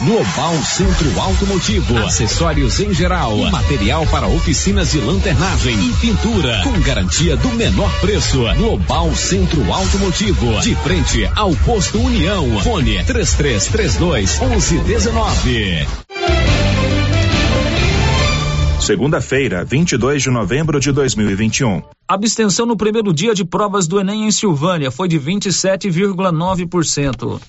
Global Centro Automotivo, acessórios em geral, material para oficinas de lanternagem e pintura, com garantia do menor preço. Global Centro Automotivo, de frente ao posto União. Fone 3332 1119. Segunda-feira, 22 de novembro de 2021. Abstenção no primeiro dia de provas do Enem em Silvânia foi de 27,9%.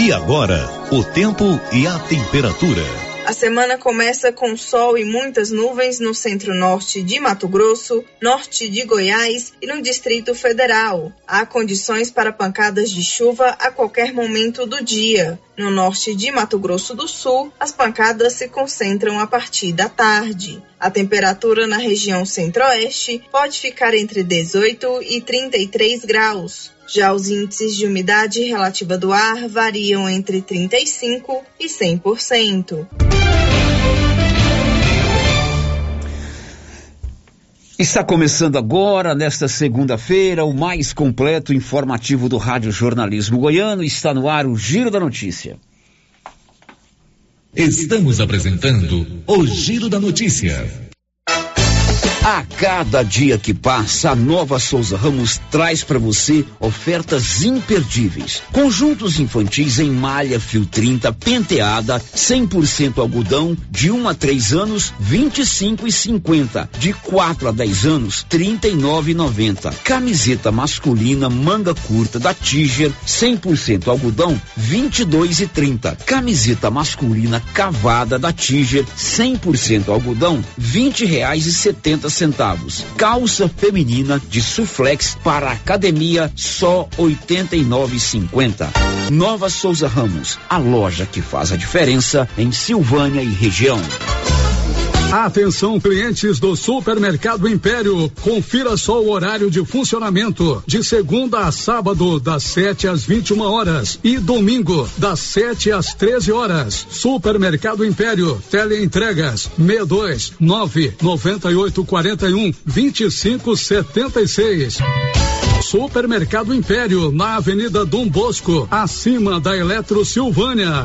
E agora, o tempo e a temperatura. A semana começa com sol e muitas nuvens no centro-norte de Mato Grosso, norte de Goiás e no Distrito Federal. Há condições para pancadas de chuva a qualquer momento do dia. No norte de Mato Grosso do Sul, as pancadas se concentram a partir da tarde. A temperatura na região centro-oeste pode ficar entre 18 e 33 graus. Já os índices de umidade relativa do ar variam entre 35% e 100%. Está começando agora, nesta segunda-feira, o mais completo informativo do Rádio Jornalismo Goiano. Está no ar o Giro da Notícia. Estamos apresentando o Giro da Notícia. A cada dia que passa, a Nova Souza Ramos traz para você ofertas imperdíveis. Conjuntos infantis em malha fio 30 penteada, 100% algodão, de 1 a 3 anos, 25 e 50, de 4 a 10 anos, 39,90. Camiseta masculina manga curta da Tiger, 100% algodão, 22 e 30. Camiseta masculina cavada da Tiger, 100% algodão, 20 reais e 70 centavos. Calça feminina de suflex para academia só 89,50. Nova Souza Ramos, a loja que faz a diferença em Silvânia e região. Atenção clientes do Supermercado Império, confira só o horário de funcionamento de segunda a sábado das 7 às 21 horas e domingo das 7 às 13 horas. Supermercado Império, teleentregas 62 9 98 41 25 76. Supermercado Império, na Avenida Dom Bosco, acima da Eletro Silvânia.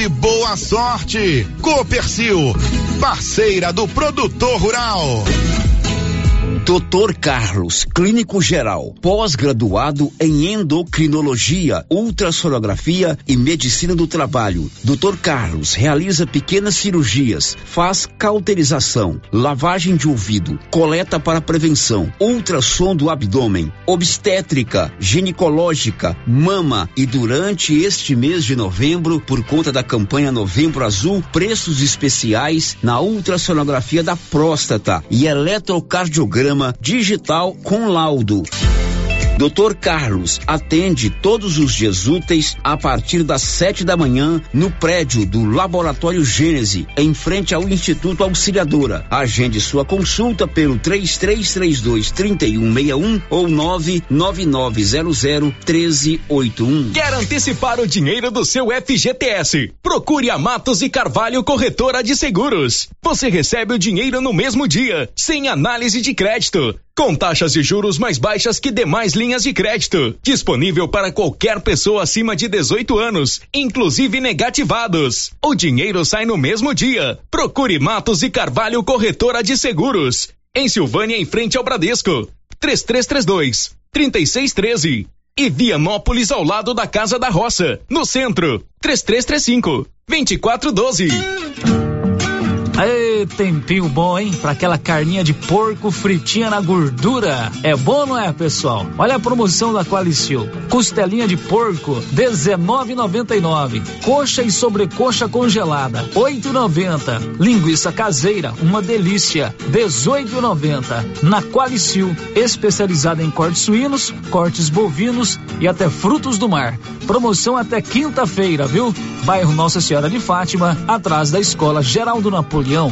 e boa sorte. Copercil, parceira do produtor rural. Doutor Carlos, clínico geral, pós-graduado em endocrinologia, ultrassonografia e medicina do trabalho. Doutor Carlos realiza pequenas cirurgias, faz cauterização, lavagem de ouvido, coleta para prevenção, ultrassom do abdômen, obstétrica, ginecológica, mama e durante este mês de novembro, por conta da campanha Novembro Azul, preços especiais na ultrassonografia da próstata e eletrocardiograma digital com laudo. Doutor Carlos atende todos os dias úteis a partir das sete da manhã no prédio do Laboratório Gênese, em frente ao Instituto Auxiliadora. Agende sua consulta pelo 3332 3161 ou 99900 1381. Quer antecipar o dinheiro do seu FGTS? Procure a Matos e Carvalho Corretora de Seguros. Você recebe o dinheiro no mesmo dia, sem análise de crédito com taxas de juros mais baixas que demais linhas de crédito. Disponível para qualquer pessoa acima de 18 anos, inclusive negativados. O dinheiro sai no mesmo dia. Procure Matos e Carvalho Corretora de Seguros. Em Silvânia, em frente ao Bradesco. 3332 3613. E Vianópolis ao lado da Casa da Roça, no centro. 3335 2412. Tempinho bom, hein? Pra aquela carninha de porco fritinha na gordura. É bom, não é, pessoal? Olha a promoção da Qualicil. Costelinha de porco, 19,99. Coxa e sobrecoxa congelada, 8,90. Linguiça caseira, uma delícia, 18,90. Na Qualicil, especializada em cortes suínos, cortes bovinos e até frutos do mar. Promoção até quinta-feira, viu? Bairro Nossa Senhora de Fátima, atrás da Escola Geraldo Napoleão.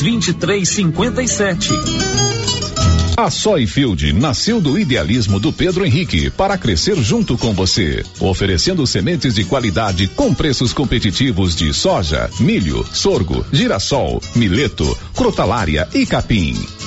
2357. A Soyfield nasceu do idealismo do Pedro Henrique para crescer junto com você, oferecendo sementes de qualidade com preços competitivos de soja, milho, sorgo, girassol, mileto, crotalária e capim.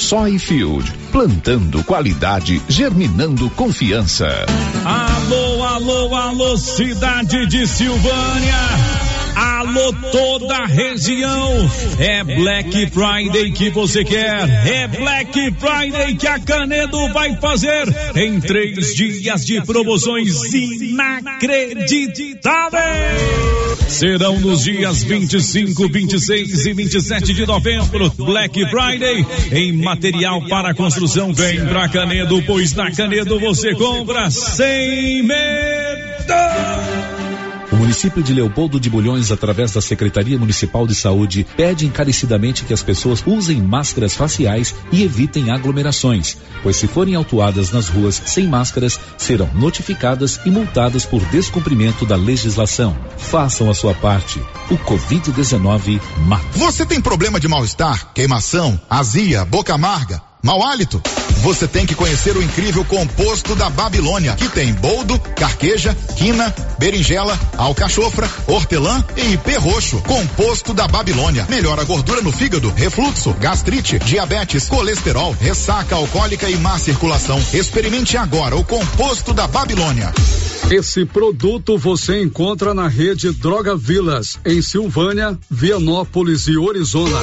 Soyfield, plantando qualidade, germinando confiança. Alô, alô, alô, cidade de Silvânia. Alô, toda a região. É Black Friday que você quer. É Black Friday que a Canedo vai fazer em três dias de promoções inacreditáveis. Serão nos dias 25, 26 e 27 de novembro. Black Friday em material para construção. Vem pra Canedo, pois na Canedo você compra sem medo. O município de Leopoldo de Bulhões, através da Secretaria Municipal de Saúde, pede encarecidamente que as pessoas usem máscaras faciais e evitem aglomerações, pois se forem autuadas nas ruas sem máscaras, serão notificadas e multadas por descumprimento da legislação. Façam a sua parte. O Covid-19 mata. Você tem problema de mal-estar, queimação, azia, boca amarga? Mau hálito? Você tem que conhecer o incrível composto da Babilônia, que tem boldo, carqueja, quina, berinjela, alcachofra, hortelã e ipê roxo. Composto da Babilônia. Melhora a gordura no fígado, refluxo, gastrite, diabetes, colesterol, ressaca alcoólica e má circulação. Experimente agora o composto da Babilônia. Esse produto você encontra na rede Droga Vilas, em Silvânia, Vianópolis e Orizona.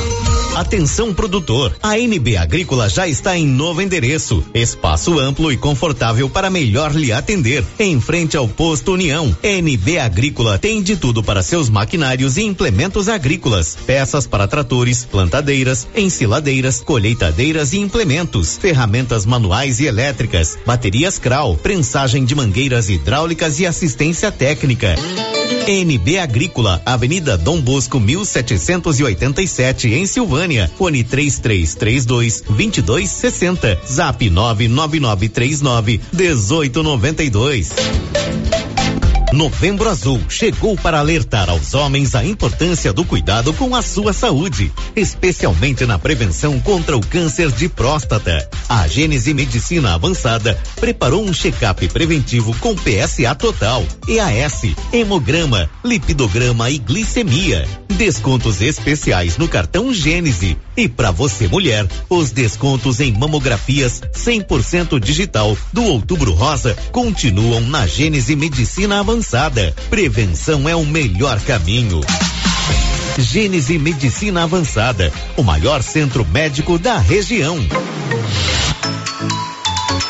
Atenção produtor, a NB Agrícola já está em novo endereço, espaço amplo e confortável para melhor lhe atender, em frente ao posto União. NB Agrícola tem de tudo para seus maquinários e implementos agrícolas, peças para tratores, plantadeiras, ensiladeiras, colheitadeiras e implementos, ferramentas manuais e elétricas, baterias Kral, prensagem de mangueiras hidráulicas e assistência técnica. NB Agrícola, Avenida Dom Bosco 1787 em Silvânia. Fone 3332 2260. Zap 99939 1892. Novembro Azul chegou para alertar aos homens a importância do cuidado com a sua saúde, especialmente na prevenção contra o câncer de próstata. A Gênese Medicina Avançada preparou um check-up preventivo com PSA total, EAS, hemograma, lipidograma e glicemia. Descontos especiais no cartão Gênese. E para você mulher, os descontos em mamografias 100% digital do Outubro Rosa continuam na Gênese Medicina Avançada avançada. Prevenção é o melhor caminho. Gênese Medicina Avançada, o maior centro médico da região.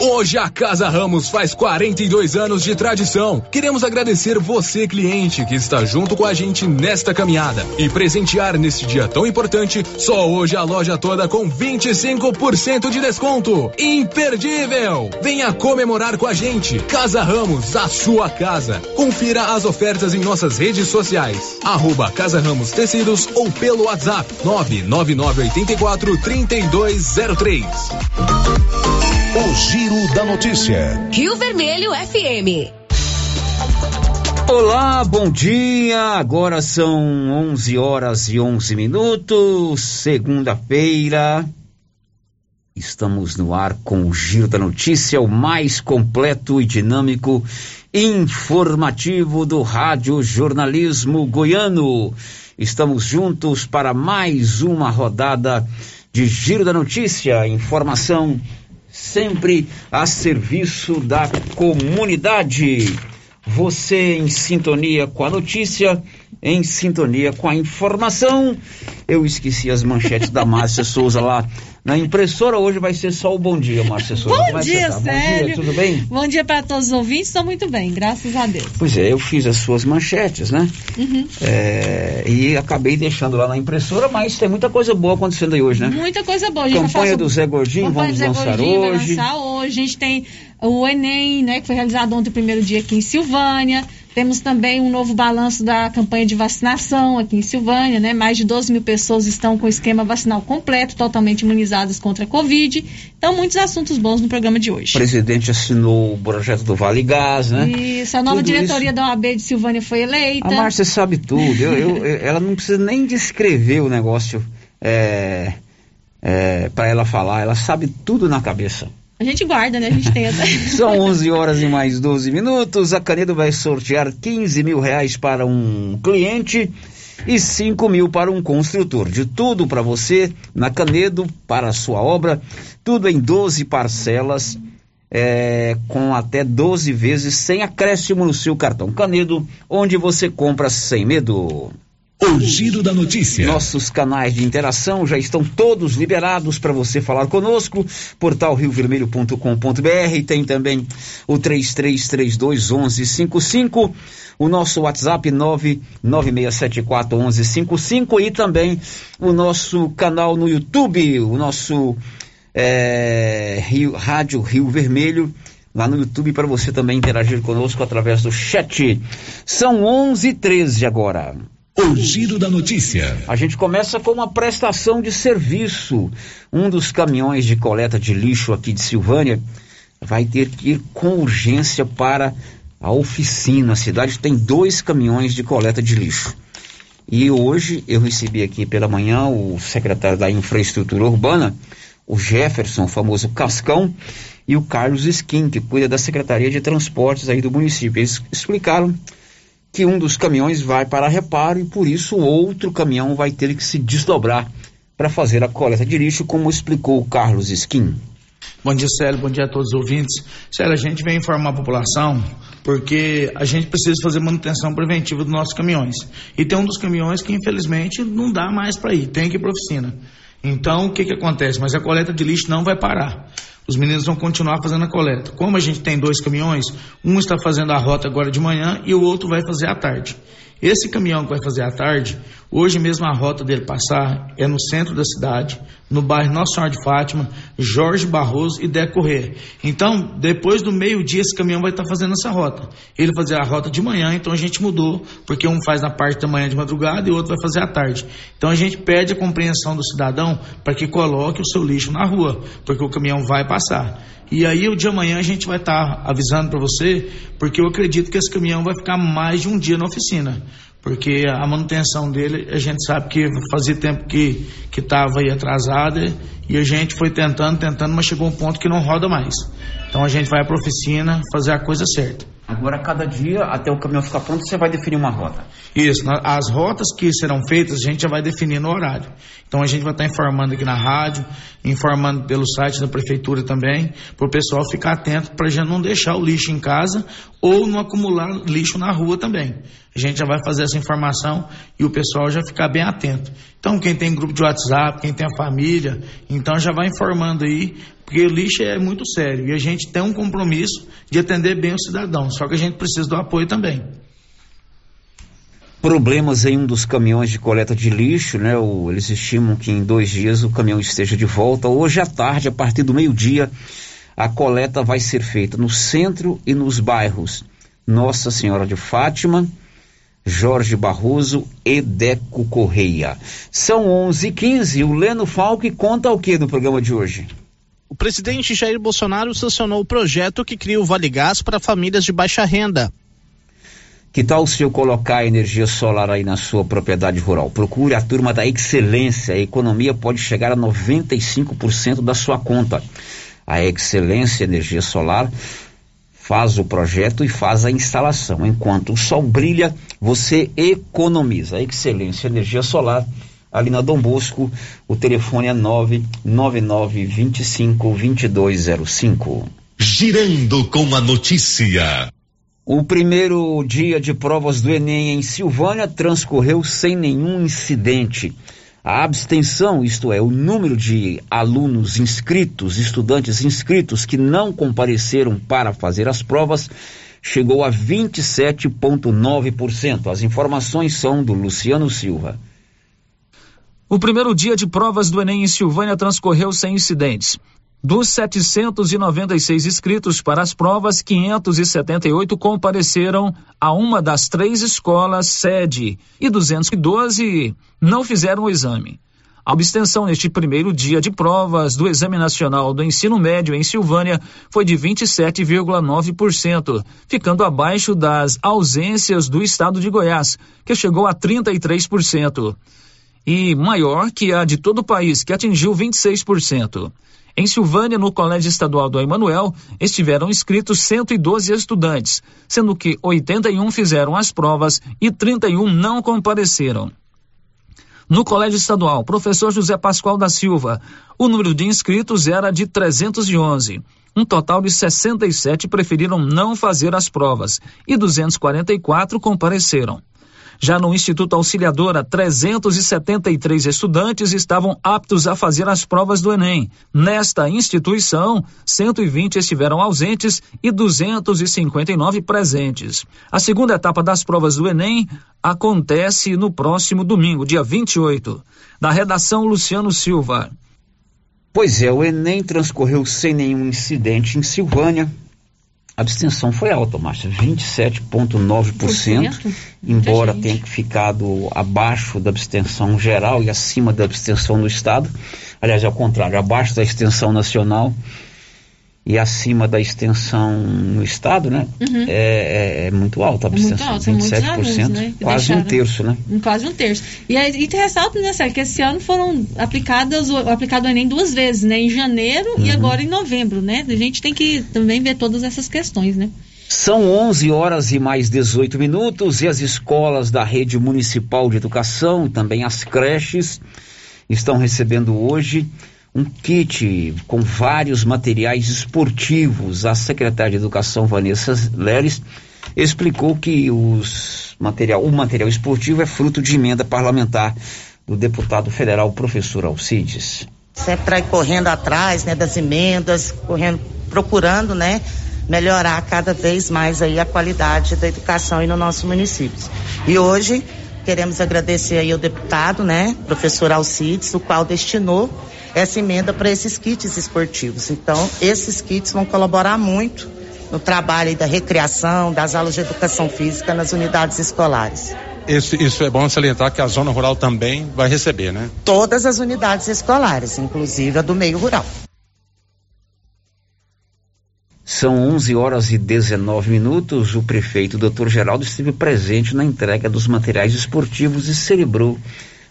Hoje a Casa Ramos faz 42 anos de tradição. Queremos agradecer você, cliente, que está junto com a gente nesta caminhada e presentear neste dia tão importante. Só hoje a loja toda com 25% de desconto. Imperdível! Venha comemorar com a gente. Casa Ramos, a sua casa. Confira as ofertas em nossas redes sociais. Arroba Casa Ramos Tecidos ou pelo WhatsApp 99984 3203. O Giro da Notícia. Rio Vermelho FM. Olá, bom dia. Agora são 11 horas e 11 minutos, segunda-feira. Estamos no ar com o Giro da Notícia, o mais completo e dinâmico informativo do Rádio Jornalismo Goiano. Estamos juntos para mais uma rodada de Giro da Notícia, informação sempre a serviço da comunidade. Você em sintonia com a notícia, em sintonia com a informação. Eu esqueci as manchetes da Márcia Souza lá na impressora. Hoje vai ser só o bom dia, Márcia Souza. Bom dia, tá? Célio. Bom dia, tudo bem? Bom dia para todos os ouvintes. Estou muito bem, graças a Deus. Pois é, eu fiz as suas manchetes, né? Uhum. É, e acabei deixando lá na impressora, mas tem muita coisa boa acontecendo aí hoje, né? Muita coisa boa. A gente Campanha vai do Zé Gordinho, vamos Zé lançar Gordinho, vai hoje. lançar hoje. A gente tem o Enem, né, que foi realizado ontem, o primeiro dia aqui em Silvânia. Temos também um novo balanço da campanha de vacinação aqui em Silvânia, né? Mais de 12 mil pessoas estão com o esquema vacinal completo, totalmente imunizadas contra a Covid. Então, muitos assuntos bons no programa de hoje. O presidente assinou o projeto do Vale Gás, né? Isso, a nova Tudo diretoria da OAB de Silvânia foi eleita. A Márcia sabe tudo. Eu- eu- ela não precisa nem descrever o negócio é, é, para ela falar. Ela sabe tudo na cabeça. A gente guarda, né? A gente tenta. São 11 horas e mais 12 minutos. A Canedo vai sortear 15 mil reais para um cliente e 5 mil para um construtor. De tudo para você na Canedo, para a sua obra. Tudo em 12 parcelas. é, com até 12 vezes sem acréscimo no seu cartão Canedo, onde você compra sem medo. O Giro da Notícia. Nossos canais de interação já estão todos liberados para você falar conosco. Portal riovermelho.com.br tem também o 33321155, o nosso WhatsApp 996741155 e também o nosso canal no YouTube, o nosso é, Rio, Rádio Rio Vermelho lá no YouTube para você também interagir conosco através do chat. São 11:13 agora. O Giro da Notícia. A gente começa com uma prestação de serviço. Um dos caminhões de coleta de lixo aqui de Silvânia vai ter que ir com urgência para a oficina. A cidade tem dois caminhões de coleta de lixo. E hoje eu recebi aqui pela manhã o secretário da Infraestrutura Urbana, o Jefferson, o famoso Cascão, e o Carlos Skin, que cuida da Secretaria de Transportes aí do município. Eles explicaram que um dos caminhões vai para reparo e por isso outro caminhão vai ter que se desdobrar para fazer a coleta de lixo, como explicou o Carlos Skin. Bom dia, Célio. Bom dia a todos os ouvintes. Célio, a gente vem informar a população porque a gente precisa fazer manutenção preventiva dos nossos caminhões. E tem um dos caminhões que, infelizmente, não dá mais para ir, tem que ir para oficina. Então, o que, que acontece? Mas a coleta de lixo não vai parar. Os meninos vão continuar fazendo a coleta. Como a gente tem dois caminhões, um está fazendo a rota agora de manhã e o outro vai fazer à tarde. Esse caminhão que vai fazer à tarde, hoje mesmo a rota dele passar é no centro da cidade, no bairro Nossa Senhora de Fátima, Jorge Barroso e Deco Corrêa. Então, depois do meio-dia, esse caminhão vai estar fazendo essa rota. Ele fazia a rota de manhã, então a gente mudou, porque um faz na parte da manhã de madrugada e o outro vai fazer à tarde. Então a gente pede a compreensão do cidadão para que coloque o seu lixo na rua, porque o caminhão vai passar. E aí, o de amanhã, a gente vai estar avisando para você, porque eu acredito que esse caminhão vai ficar mais de um dia na oficina. Porque a manutenção dele, a gente sabe que fazia tempo que que estava aí atrasada e a gente foi tentando, tentando, mas chegou um ponto que não roda mais. Então a gente vai para a oficina fazer a coisa certa. Agora, cada dia, até o caminhão ficar pronto, você vai definir uma rota. Isso, as rotas que serão feitas, a gente já vai definir no horário. Então a gente vai estar informando aqui na rádio, informando pelo site da prefeitura também, para o pessoal ficar atento para já não deixar o lixo em casa ou não acumular lixo na rua também. A gente já vai fazer essa informação e o pessoal já ficar bem atento. Então, quem tem grupo de WhatsApp, quem tem a família, então já vai informando aí porque o lixo é muito sério e a gente tem um compromisso de atender bem o cidadão, só que a gente precisa do apoio também. Problemas em um dos caminhões de coleta de lixo, né? O, eles estimam que em dois dias o caminhão esteja de volta. Hoje à tarde, a partir do meio-dia, a coleta vai ser feita no centro e nos bairros Nossa Senhora de Fátima, Jorge Barroso e Deco Correia. São 11h15. O Leno Falque conta o que no programa de hoje? O presidente Jair Bolsonaro sancionou o projeto que cria o Vale Gás para famílias de baixa renda. Que tal se eu colocar energia solar aí na sua propriedade rural? Procure a turma da Excelência. A economia pode chegar a 95% da sua conta. A Excelência Energia Solar faz o projeto e faz a instalação. Enquanto o sol brilha, você economiza. A Excelência Energia Solar ali na Dom Bosco. O telefone é 999252205. Girando com a notícia. O primeiro dia de provas do Enem em Silvânia transcorreu sem nenhum incidente. A abstenção, isto é, o número de alunos inscritos, estudantes inscritos que não compareceram para fazer as provas, chegou a 27,9%. As informações são do Luciano Silva. O primeiro dia de provas do Enem em Silvânia transcorreu sem incidentes. Dos 796 inscritos para as provas, 578 compareceram a uma das três escolas sede e 212 não fizeram o exame. A abstenção neste primeiro dia de provas do Exame Nacional do Ensino Médio em Silvânia foi de 27,9%, ficando abaixo das ausências do estado de Goiás, que chegou a 33% e maior que a de todo o país, que atingiu 26%. Em Silvânia, no Colégio Estadual do Emanuel, estiveram inscritos 112 estudantes, sendo que 81 fizeram as provas e 31 não compareceram. No Colégio Estadual, professor José Pascoal da Silva, o número de inscritos era de 311. Um total de 67 preferiram não fazer as provas e 244 compareceram. Já no Instituto Auxiliadora, 373 estudantes estavam aptos a fazer as provas do Enem. Nesta instituição, 120 estiveram ausentes e 259 presentes. A segunda etapa das provas do Enem acontece no próximo domingo, dia 28. Da redação, Luciano Silva. Pois é, o Enem transcorreu sem nenhum incidente em Silvânia, a abstenção foi alta, Márcia, 27,9%, embora tenha ficado abaixo da abstenção geral e acima da abstenção no Estado. Aliás, ao contrário, abaixo da extensão nacional e acima da extensão no estado, né? Uhum. É, é, é, muito alta a abstenção, muito alta, 27%, alunos, né? quase Deixaram, um terço, né? Quase um terço. E, aí, e te ressalto, né, Sérgio, que esse ano foram aplicadas, aplicado o Enem duas vezes, né? Em janeiro uhum. e agora em novembro, né? A gente tem que também ver todas essas questões, né? São 11 horas e mais 18 minutos e as escolas da rede municipal de educação, também as creches, estão recebendo hoje um kit com vários materiais esportivos. A secretária de Educação, Vanessa Leres, explicou que os material, o material esportivo é fruto de emenda parlamentar do deputado federal professor Alcides. Sempre correndo atrás né, das emendas, correndo, procurando né, melhorar cada vez mais aí a qualidade da educação aí no nosso município. E hoje queremos agradecer aí ao deputado, né, professor Alcides, o qual destinou essa emenda para esses kits esportivos. Então, esses kits vão colaborar muito no trabalho da recreação, das aulas de educação física nas unidades escolares. Isso, isso, é bom salientar que a zona rural também vai receber, né? Todas as unidades escolares, inclusive a do meio rural. São 11 horas e 19 minutos. O prefeito Dr. Geraldo esteve presente na entrega dos materiais esportivos e celebrou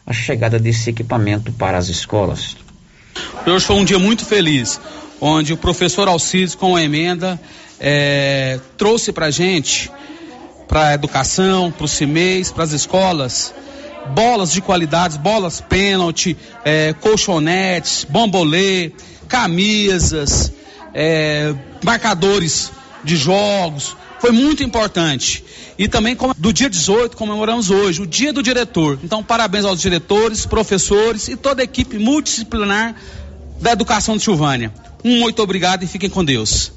a chegada desse equipamento para as escolas. Hoje foi um dia muito feliz, onde o professor Alcides, com a emenda, é, trouxe para a gente, para a educação, para os CIMEIs, para as escolas, bolas de qualidades, bolas pênalti, é, colchonetes, bambolê, camisas, é, marcadores de jogos. Foi muito importante. E também do dia 18 comemoramos hoje, o dia do diretor. Então, parabéns aos diretores, professores e toda a equipe multidisciplinar da educação de Silvânia. Um muito obrigado e fiquem com Deus.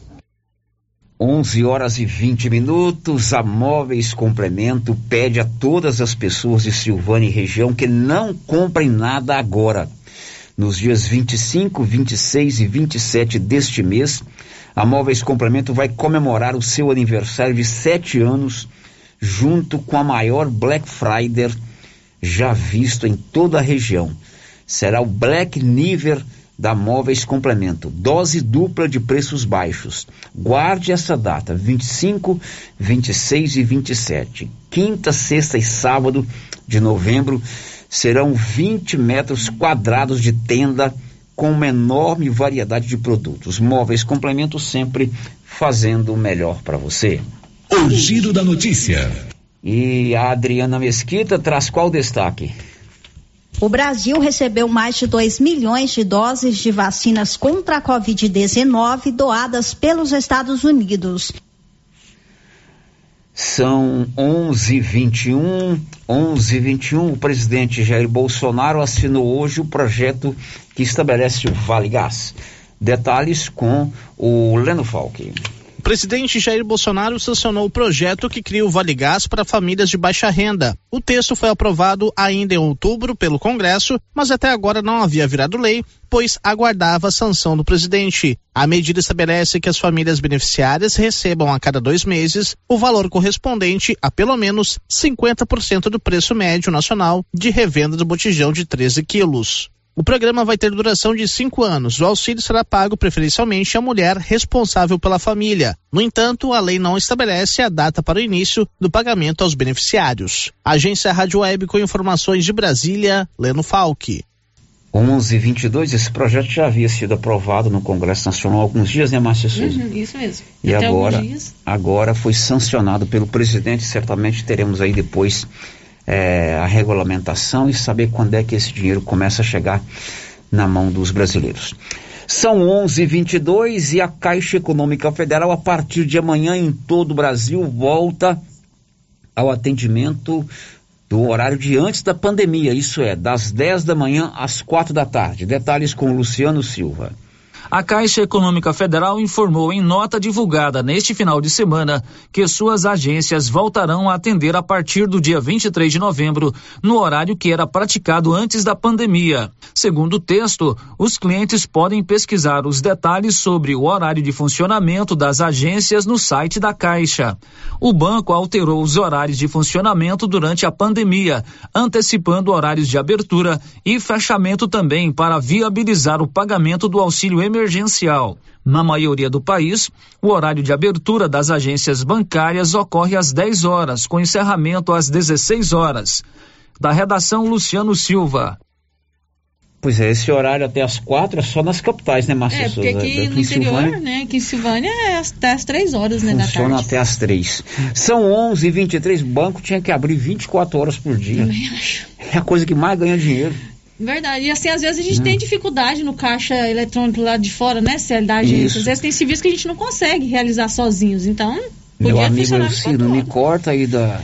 11 horas e 20 minutos. A Móveis Complemento pede a todas as pessoas de Silvânia e região que não comprem nada agora. Nos dias 25, 26 e 27 deste mês, a Móveis Complemento vai comemorar o seu aniversário de sete anos, junto com a maior Black Friday já visto em toda a região. Será o Black Niver da Móveis Complemento. Dose dupla de preços baixos. Guarde essa data, 25, 26 e 27. Quinta, sexta e sábado de novembro serão 20 metros quadrados de tenda com uma enorme variedade de produtos. Móveis Complemento sempre fazendo o melhor para você. O giro da notícia. E a Adriana Mesquita traz qual destaque? O Brasil recebeu mais de 2 milhões de doses de vacinas contra a Covid-19 doadas pelos Estados Unidos. São 11:21, 11:21. O presidente Jair Bolsonaro assinou hoje o projeto que estabelece o Vale Gás. Detalhes com o Leno Falque. O presidente Jair Bolsonaro sancionou o projeto que cria o Vale Gás para famílias de baixa renda. O texto foi aprovado ainda em outubro pelo Congresso, mas até agora não havia virado lei, pois aguardava a sanção do presidente. A medida estabelece que as famílias beneficiárias recebam a cada dois meses o valor correspondente a pelo menos 50% do preço médio nacional de revenda do botijão de 13 quilos. O programa vai ter duração de cinco anos. O auxílio será pago preferencialmente à mulher responsável pela família. No entanto, a lei não estabelece a data para o início do pagamento aos beneficiários. Agência Rádio Web com informações de Brasília, Leno Falck. 1122, esse projeto já havia sido aprovado no Congresso Nacional há alguns dias, né, Márcia Souza? Uhum, isso mesmo. E Até agora, alguns dias. agora foi sancionado pelo presidente, certamente teremos aí depois é, a regulamentação e saber quando é que esse dinheiro começa a chegar na mão dos brasileiros. São 11:22 e a Caixa Econômica Federal, a partir de amanhã em todo o Brasil, volta ao atendimento do horário de antes da pandemia, isso é, das 10 da manhã às quatro da tarde. Detalhes com Luciano Silva. A Caixa Econômica Federal informou em nota divulgada neste final de semana que suas agências voltarão a atender a partir do dia 23 de novembro, no horário que era praticado antes da pandemia. Segundo o texto, os clientes podem pesquisar os detalhes sobre o horário de funcionamento das agências no site da Caixa. O banco alterou os horários de funcionamento durante a pandemia, antecipando horários de abertura e fechamento também para viabilizar o pagamento do auxílio emergencial. Na maioria do país, o horário de abertura das agências bancárias ocorre às 10 horas, com encerramento às 16 horas. Da redação Luciano Silva. Pois é, esse horário até as quatro é só nas capitais, né, Márcia É, porque aqui Aqui no interior, Silvânia, né, aqui em Silvânia é até as três horas, né, da Funciona tarde. até as três. São 11 e 23 banco tinha que abrir 24 horas por dia. Também acho. É a coisa que mais ganha dinheiro. Verdade. E assim, às vezes a gente Hum. tem dificuldade no caixa eletrônico lá de fora, né, CL da agência. Às vezes tem serviço que a gente não consegue realizar sozinhos. Então, Meu podia amigo funcionar Elcino, não me corta aí da,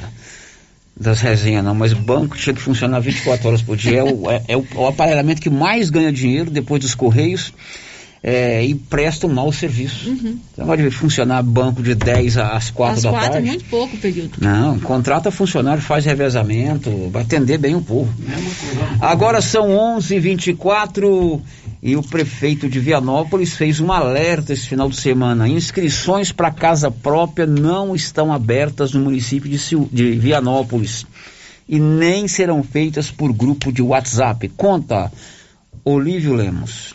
das resenhas não, mas o banco tinha que funcionar 24 horas por dia. É o, é, é o, o aparelhamento que mais ganha dinheiro depois dos correios é, e presta um mau serviço. Uhum. Você pode funcionar banco de 10 às 4 Às da quatro é tarde. muito pouco o período. Não, contrata funcionário, faz revezamento, vai atender bem o povo. Agora são 11h24 e o prefeito de Vianópolis fez um alerta esse final de semana. Inscrições para casa própria não estão abertas no município de, Sil- de Vianópolis e nem serão feitas por grupo de WhatsApp. Conta, Olívio Lemos.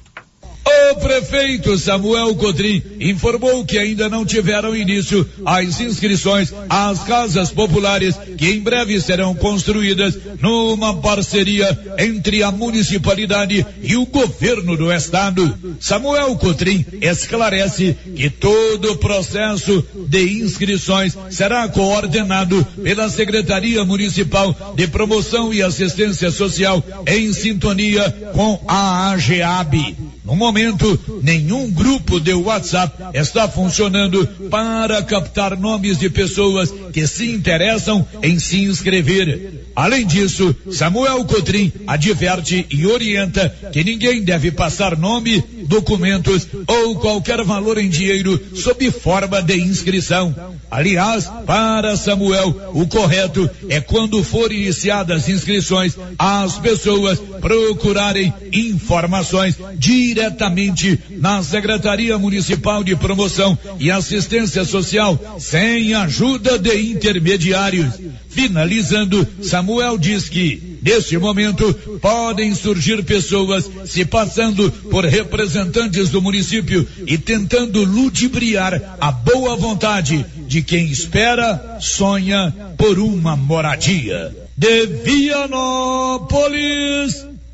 O prefeito Samuel Cotrim informou que ainda não tiveram início as inscrições às casas populares que em breve serão construídas numa parceria entre a municipalidade e o governo do estado. Samuel Cotrim esclarece que todo o processo de inscrições será coordenado pela Secretaria Municipal de Promoção e Assistência Social em sintonia com a AGEAB. No momento, nenhum grupo de WhatsApp está funcionando para captar nomes de pessoas que se interessam em se inscrever. Além disso, Samuel Cotrim adverte e orienta que ninguém deve passar nome, documentos ou qualquer valor em dinheiro sob forma de inscrição. Aliás, para Samuel, o correto é quando forem iniciadas inscrições, as pessoas procurarem informações diretamente na Secretaria Municipal de Promoção e Assistência Social, sem ajuda de intermediários. Finalizando, Samuel diz que, neste momento, podem surgir pessoas se passando por representantes do município e tentando ludibriar a boa vontade de quem espera, sonha por uma moradia. De Vianópolis,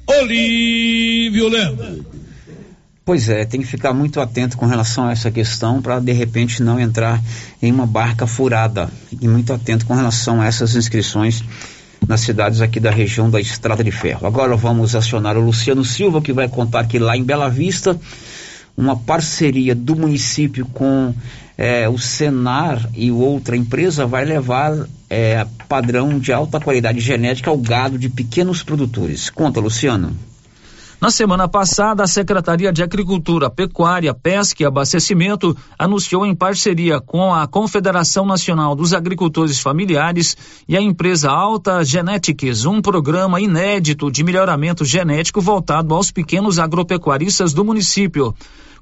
Olívio Lemos. Pois é, tem que ficar muito atento com relação a essa questão para de repente não entrar em uma barca furada. Fique muito atento com relação a essas inscrições nas cidades aqui da região da Estrada de Ferro. Agora vamos acionar o Luciano Silva que vai contar que lá em Bela Vista uma parceria do município com é, o Senar e outra empresa vai levar é, padrão de alta qualidade genética ao gado de pequenos produtores. Conta, Luciano. Na semana passada, a Secretaria de Agricultura, Pecuária, Pesca e Abastecimento anunciou em parceria com a Confederação Nacional dos Agricultores Familiares e a empresa Alta Genetics um programa inédito de melhoramento genético voltado aos pequenos agropecuaristas do município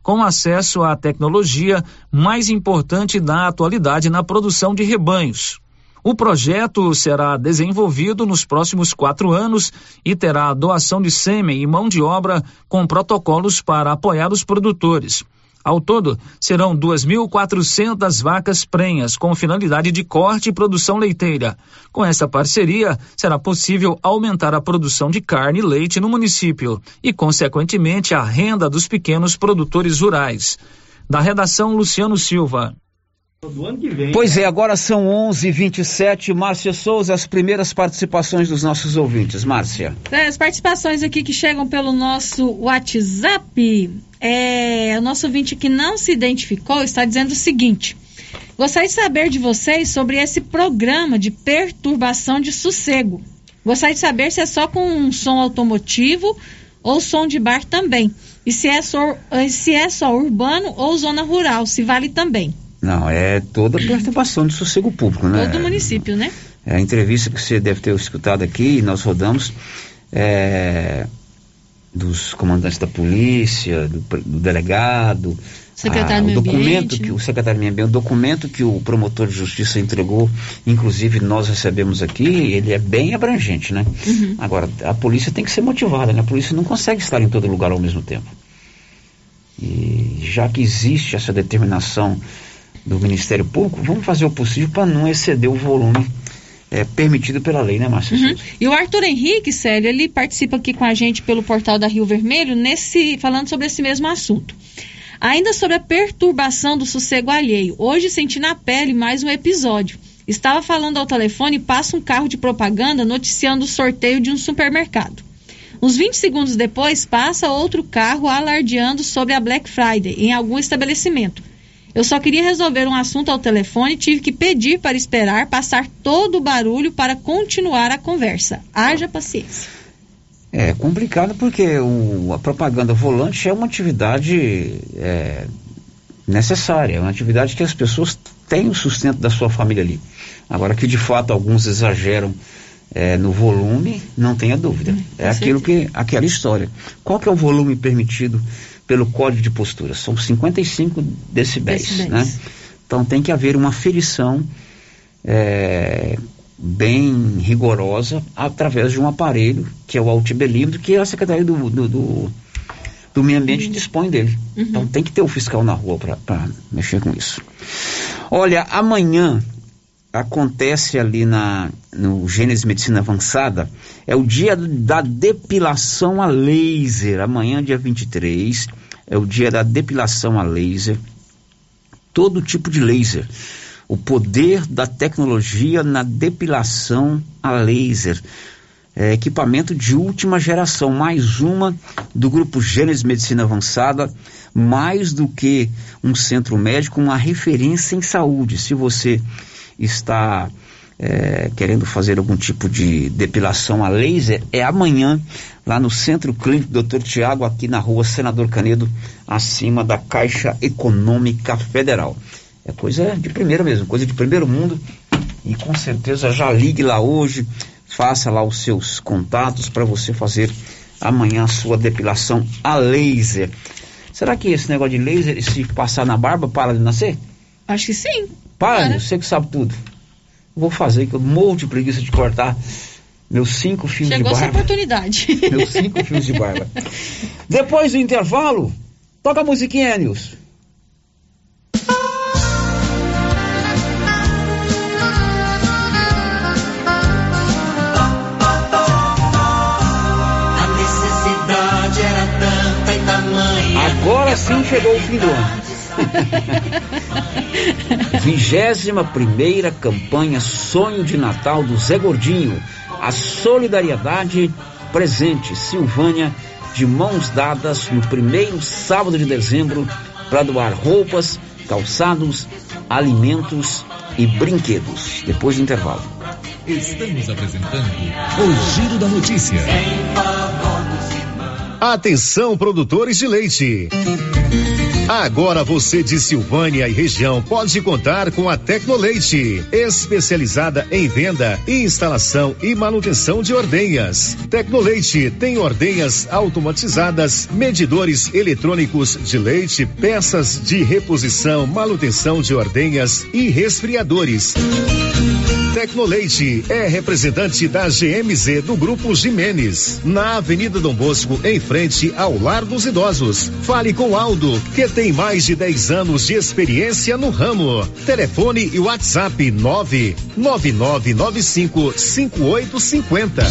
com acesso à tecnologia mais importante da atualidade na produção de rebanhos. O projeto será desenvolvido nos próximos quatro anos e terá doação de sêmen e mão de obra com protocolos para apoiar os produtores. Ao todo, serão 2.400 vacas prenhas com finalidade de corte e produção leiteira. Com essa parceria, será possível aumentar a produção de carne e leite no município e, consequentemente, a renda dos pequenos produtores rurais. Da redação, Luciano Silva. Pois é, agora são 11:27. Márcia Souza, as primeiras participações dos nossos ouvintes. Márcia. É, as participações aqui que chegam pelo nosso WhatsApp. É, o nosso ouvinte que não se identificou está dizendo o seguinte: Gostaria de saber de vocês sobre esse programa de perturbação de sossego. Gostaria de saber se é só com um som automotivo ou som de bar também. E se é só, se é só urbano ou zona rural, se vale também. Não, é toda perturbação do sossego público, né? Todo município, né? É a entrevista que você deve ter escutado aqui, nós rodamos é, dos comandantes da polícia, do, do delegado, secretário a, o documento ambiente, que né? o secretário do meio ambiente, o documento que o promotor de justiça entregou, inclusive nós recebemos aqui, ele é bem abrangente, né? Uhum. Agora, a polícia tem que ser motivada, né? A polícia não consegue estar em todo lugar ao mesmo tempo. E já que existe essa determinação do Ministério Público, vamos fazer o possível para não exceder o volume é, permitido pela lei, né, Márcia? Uhum. E o Arthur Henrique, Célio, ele participa aqui com a gente pelo portal da Rio Vermelho, nesse, falando sobre esse mesmo assunto. Ainda sobre a perturbação do sossego alheio. Hoje senti na pele mais um episódio. Estava falando ao telefone e passa um carro de propaganda noticiando o sorteio de um supermercado. Uns 20 segundos depois, passa outro carro alardeando sobre a Black Friday em algum estabelecimento. Eu só queria resolver um assunto ao telefone e tive que pedir para esperar passar todo o barulho para continuar a conversa. Haja paciência. É complicado porque o, a propaganda volante é uma atividade é, necessária, é uma atividade que as pessoas têm o sustento da sua família ali. Agora que de fato alguns exageram é, no volume, não tenha dúvida. É aquilo que aquela história. Qual que é o volume permitido pelo código de postura? São 55 decibéis, Decibéis. né? Então tem que haver uma ferição é, bem rigorosa através de um aparelho que é o altibelímetro, que a Secretaria do, do, do do meio ambiente dispõe dele. Então tem que ter o fiscal na rua para mexer com isso. Olha, amanhã acontece ali na no Gênesis Medicina Avançada, é o dia da depilação a laser. Amanhã, dia 23, é o dia da depilação a laser. Todo tipo de laser. O poder da tecnologia na depilação a laser. É, equipamento de última geração, mais uma do grupo Gênesis Medicina Avançada, mais do que um centro médico, uma referência em saúde. Se você está é, querendo fazer algum tipo de depilação a laser, é amanhã, lá no Centro Clínico Dr. Tiago, aqui na rua Senador Canedo, acima da Caixa Econômica Federal. É coisa de primeira mesmo, coisa de primeiro mundo. E com certeza já ligue lá hoje, faça lá os seus contatos para você fazer amanhã a sua depilação a laser. Será que esse negócio de laser, se passar na barba, para de nascer? Acho que sim. Para, Para. você que sabe tudo. Vou fazer, que eu morro de preguiça de cortar meus cinco fios Chegou de barba. Chegou essa oportunidade. Meus cinco fios de barba. Depois do intervalo, toca a musiquinha, Nilson. Agora sim chegou o fim do ano. Vigésima primeira campanha Sonho de Natal do Zé Gordinho. A solidariedade presente, Silvânia, de mãos dadas no primeiro sábado de dezembro para doar roupas, calçados, alimentos e brinquedos. Depois do intervalo. Estamos apresentando o Giro da Notícia. Atenção, produtores de leite. Agora você de Silvânia e região pode contar com a Tecnoleite, especializada em venda, instalação e manutenção de ordenhas. Tecnoleite tem ordenhas automatizadas, medidores eletrônicos de leite, peças de reposição, manutenção de ordenhas e resfriadores. Tecnoleite é representante da GMZ do Grupo Jimenez, na Avenida Dom Bosco, em frente ao Lar dos Idosos. Fale com Aldo, que tem mais de 10 anos de experiência no ramo. Telefone e WhatsApp 999955850.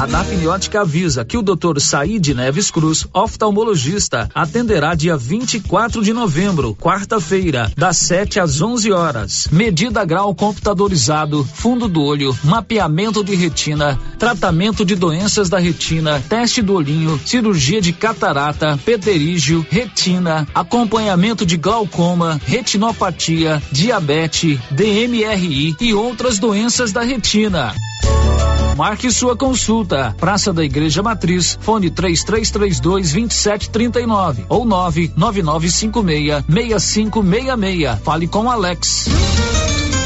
A Dafniótica avisa que o Dr. Said Neves Cruz, oftalmologista, atenderá dia 24 de novembro, quarta-feira, das 7 às 11 horas. Medida grau computadorizado fundo do olho, mapeamento de retina, tratamento de doenças da retina, teste do olhinho, cirurgia de catarata, pterígio, retina, acompanhamento de glaucoma, retinopatia, diabetes, DMRI e outras doenças da retina. Marque sua consulta. Praça da Igreja Matriz, fone 3332 2739 ou 99956 6566. Fale com Alex.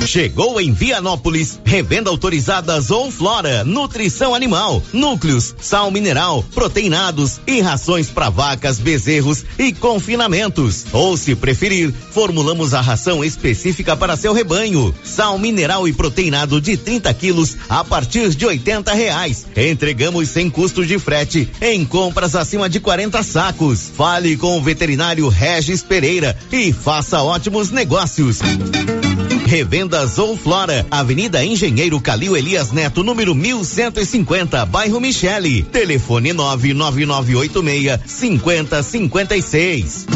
Chegou em Vianópolis, revenda autorizada ou Flora, nutrição animal, núcleos, sal mineral, proteinados e rações para vacas, bezerros e confinamentos. Ou se preferir, formulamos a ração específica para seu rebanho. Sal mineral e proteinado de 30 quilos a partir de 80 reais. Entregamos sem custo de frete em compras acima de 40 sacos. Fale com o veterinário Regis Pereira e faça ótimos negócios. Revendas ou Flora, Avenida Engenheiro Calil Elias Neto, número 1150, bairro Michele. Telefone 99986 5056.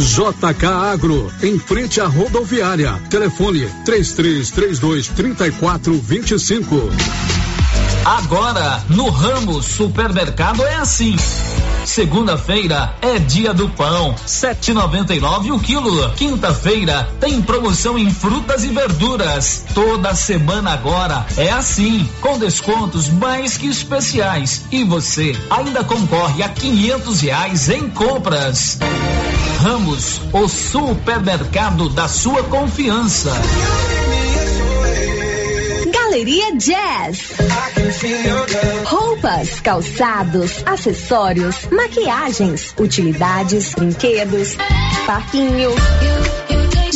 JK Agro, em frente à rodoviária. Telefone 3332 3425. Agora, no ramo supermercado é assim. Segunda-feira é dia do pão, 7,99 o quilo. Quinta-feira tem promoção em frutas e verduras. Toda semana agora é assim, com descontos mais que especiais. E você ainda concorre a quinhentos reais em compras. Ramos, o supermercado da sua confiança. Galeria Jazz. Roupas, calçados, acessórios, maquiagens, utilidades, brinquedos, parquinho.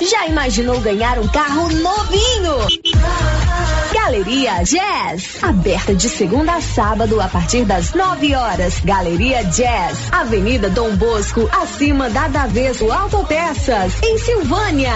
Já imaginou ganhar um carro novinho? Galeria Jazz, aberta de segunda a sábado a partir das 9 horas. Galeria Jazz, Avenida Dom Bosco, acima da Daveso Autopeças, em Silvânia.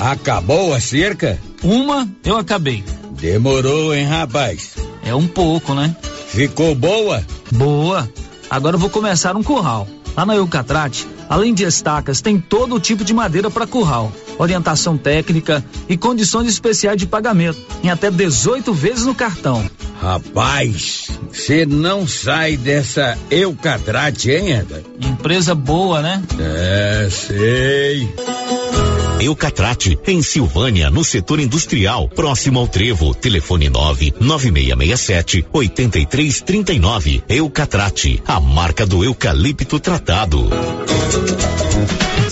Acabou a cerca? Uma eu acabei. Demorou, hein, rapaz? É um pouco, né? Ficou boa? Boa. Agora eu vou começar um curral. Lá na Eucatrate, além de estacas, tem todo tipo de madeira para curral, orientação técnica e condições especiais de pagamento, em até 18 vezes no cartão. Rapaz, você não sai dessa Eucatrate, hein, Eda? Empresa boa, né? É, sei. Eucatrate, em Silvânia, no setor industrial, próximo ao Trevo. Telefone 9 9667 8339. Eucatrate, a marca do eucalipto tratado.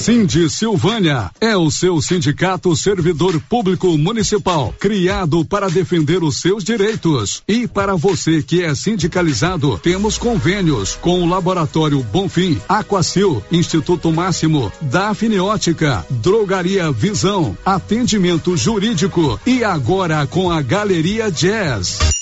Cindy Silvânia é o seu sindicato servidor público municipal, criado para defender os seus direitos. E para você que é sindicalizado, temos convênios com o Laboratório Bonfim, Aquacil, Instituto Máximo, Dafniótica, Drogaria Visão, Atendimento Jurídico e agora com a Galeria Jazz.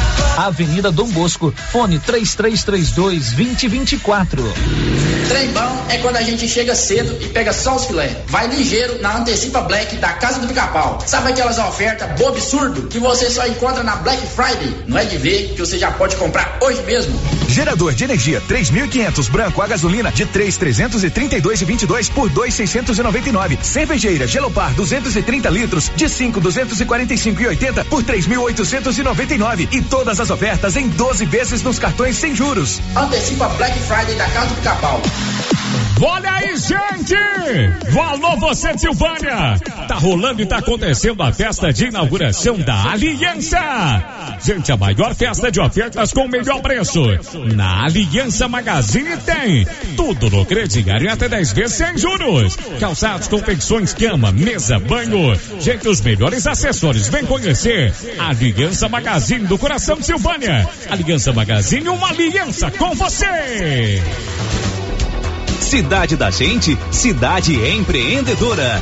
Avenida Dom Bosco, fone 3332 2024. Trem bom é quando a gente chega cedo e pega só os filé. Vai ligeiro na Antecipa Black da Casa do Pica-Pau. Sabe aquelas ofertas bobo absurdo que você só encontra na Black Friday? Não é de ver que você já pode comprar hoje mesmo. Gerador de energia 3.500 branco a gasolina de 3.332 e 22 por 2.699. Cervejeira Gelopar 230 litros de 5.245 e 80 por 3.899 e todas as ofertas em 12 vezes nos cartões sem juros. Antecipa Black Friday da Casa do Pica-Pau. Olha aí, gente! Alô, você Silvânia! Tá rolando e tá acontecendo a festa de inauguração da Aliança! Gente, a maior festa de ofertas com o melhor preço. Na Aliança Magazine tem tudo no crediário até 10 vezes sem juros. Calçados, confecções, cama, mesa, banho. Gente, os melhores acessórios. Vem conhecer a Aliança Magazine do coração de Silvânia. Aliança Magazine, uma aliança com você! Cidade da Gente, cidade empreendedora.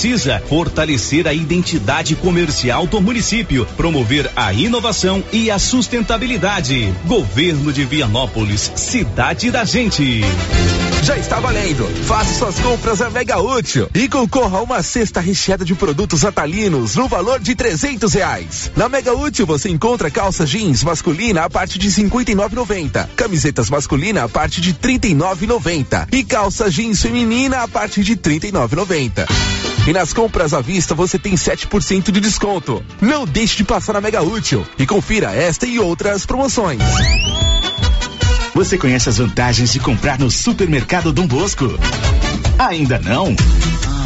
precisa fortalecer a identidade comercial do município, promover a inovação e a sustentabilidade. Governo de Vianópolis, cidade da gente. Já está valendo. Faça suas compras a Mega Útil e concorra a uma cesta recheada de produtos atalinos no valor de trezentos reais. Na Mega Útil você encontra calça jeans masculina a partir de cinquenta e nove noventa, camisetas masculina a partir de trinta e nove noventa e calça jeans feminina a partir de trinta e nove noventa. E nas compras à vista você tem 7% de desconto. Não deixe de passar na Mega Útil e confira esta e outras promoções. Você conhece as vantagens de comprar no Supermercado Dom Bosco? Ainda não?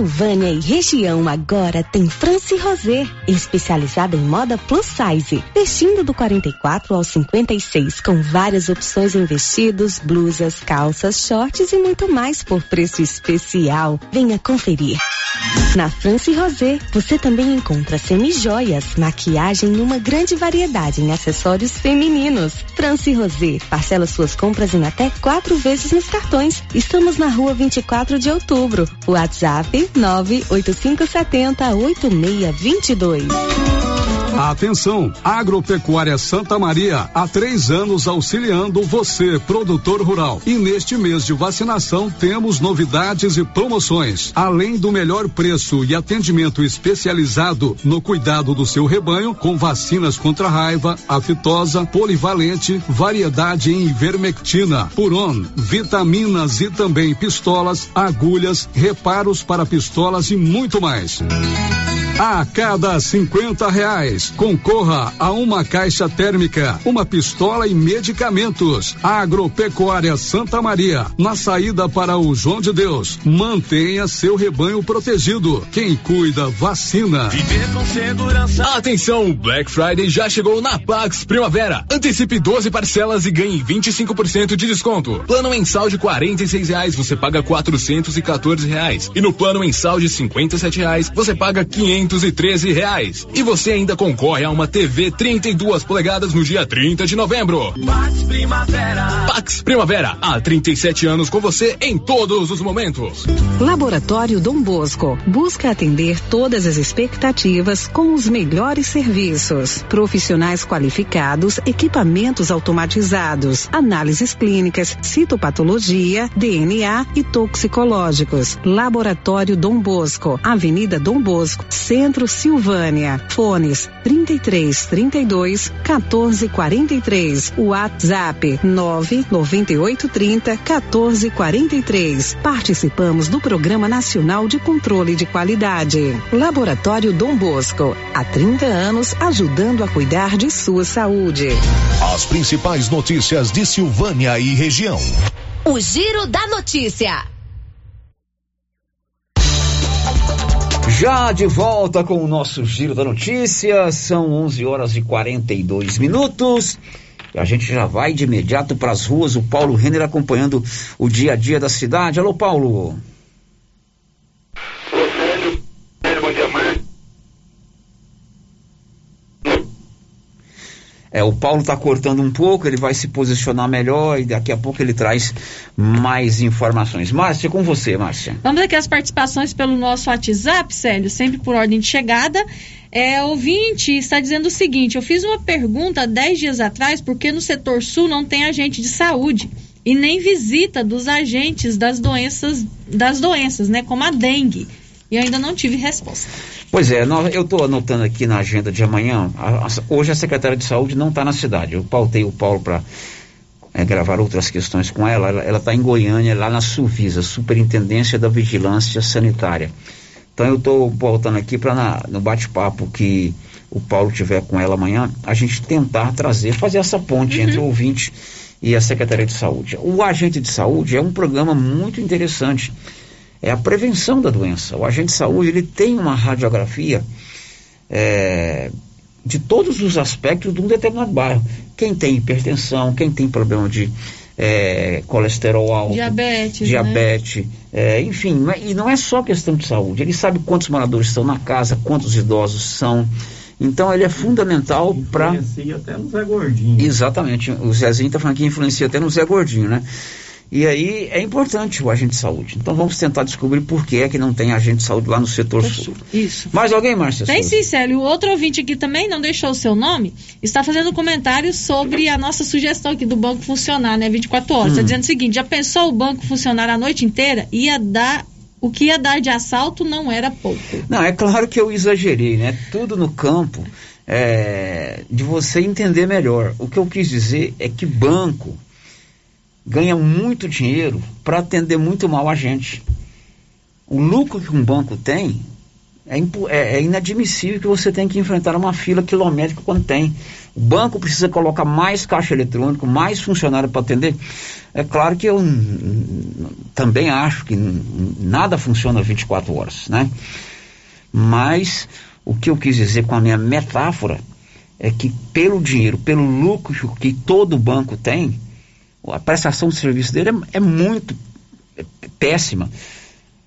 Silvânia e região agora tem France Rosé, especializada em moda plus size, vestindo do 44 ao 56, com várias opções em vestidos, blusas, calças, shorts e muito mais por preço especial. Venha conferir. Na France Rosé, você também encontra semijoias, maquiagem e uma grande variedade em acessórios femininos. France Rosé, parcela suas compras em até quatro vezes nos cartões. Estamos na rua 24 de outubro. WhatsApp 98570 8622. Atenção, Agropecuária Santa Maria, há três anos auxiliando você, produtor rural. E neste mês de vacinação temos novidades e promoções. Além do melhor preço e atendimento especializado no cuidado do seu rebanho, com vacinas contra raiva, aftosa, polivalente, variedade em ivermectina, puron, vitaminas e também pistolas, agulhas, reparos para pistolas e muito mais. A cada 50 reais, concorra a uma caixa térmica, uma pistola e medicamentos. Agropecuária Santa Maria, na saída para o João de Deus. Mantenha seu rebanho protegido. Quem cuida, vacina. Viver com segurança. Atenção, Black Friday já chegou na Pax Primavera. Antecipe 12 parcelas e ganhe 25% de desconto. Plano mensal de 46 reais, você paga 414 reais. E no plano mensal de 57 reais, você paga 500 513 reais. E você ainda concorre a uma TV 32 polegadas no dia 30 de novembro. Pax Primavera. Pax Primavera, há 37 anos com você em todos os momentos. Laboratório Dom Bosco busca atender todas as expectativas com os melhores serviços. Profissionais qualificados, equipamentos automatizados, análises clínicas, citopatologia, DNA e toxicológicos. Laboratório Dom Bosco, Avenida Dom Bosco, Centro Silvânia. Fones 33 32 14 43. WhatsApp 9 98 30 14 43. Participamos do Programa Nacional de Controle de Qualidade. Laboratório Dom Bosco. Há 30 anos ajudando a cuidar de sua saúde. As principais notícias de Silvânia e região. O Giro da Notícia. Já de volta com o nosso Giro da Notícia, são 11 horas e 42 minutos. E a gente já vai de imediato para as ruas. O Paulo Renner acompanhando o dia a dia da cidade. Alô, Paulo. É, o Paulo está cortando um pouco, ele vai se posicionar melhor e daqui a pouco ele traz mais informações. Márcia, com você, Márcia. Vamos aqui as participações pelo nosso WhatsApp, Célio, sempre por ordem de chegada. É, ouvinte está dizendo o seguinte: eu fiz uma pergunta dez dias atrás, porque no setor sul não tem agente de saúde e nem visita dos agentes das doenças, das doenças, né, como a dengue. E ainda não tive resposta. Pois é, eu estou anotando aqui na agenda de amanhã. A, a, hoje a secretária de saúde não está na cidade. Eu pautei o Paulo para é, gravar outras questões com ela. Ela está em Goiânia, lá na Suvisa, Superintendência da Vigilância Sanitária. Então eu estou voltando aqui para no bate-papo que o Paulo tiver com ela amanhã, a gente tentar trazer, fazer essa ponte uhum. entre o ouvinte e a Secretaria de Saúde. O agente de saúde é um programa muito interessante é a prevenção da doença. O agente de saúde ele tem uma radiografia é, de todos os aspectos de um determinado bairro. Quem tem hipertensão, quem tem problema de é, colesterol alto, diabetes, diabetes né? é, enfim, é, e não é só questão de saúde. Ele sabe quantos moradores estão na casa, quantos idosos são. Então ele é fundamental para. Influencia até no Zé Gordinho. Exatamente. O Zezinho está falando que influencia até no Zé Gordinho, né? E aí é importante o agente de saúde. Então vamos tentar descobrir por que é que não tem agente de saúde lá no setor sul. Isso. Mais alguém, Márcia? Tem sim, Célio. O outro ouvinte aqui também não deixou o seu nome, está fazendo um comentário sobre a nossa sugestão aqui do banco funcionar, né? 24 horas. Está hum. dizendo o seguinte: já pensou o banco funcionar a noite inteira? Ia dar o que ia dar de assalto não era pouco. Não, é claro que eu exagerei, né? Tudo no campo é, de você entender melhor. O que eu quis dizer é que banco ganha muito dinheiro para atender muito mal a gente. O lucro que um banco tem é, é, é, inadmissível que você tenha que enfrentar uma fila quilométrica quando tem. O banco precisa colocar mais caixa eletrônico, mais funcionário para atender. É claro que eu também acho que nada funciona 24 horas, né? Mas o que eu quis dizer com a minha metáfora é que pelo dinheiro, pelo lucro que todo banco tem, a prestação de serviço dele é, é muito é, péssima.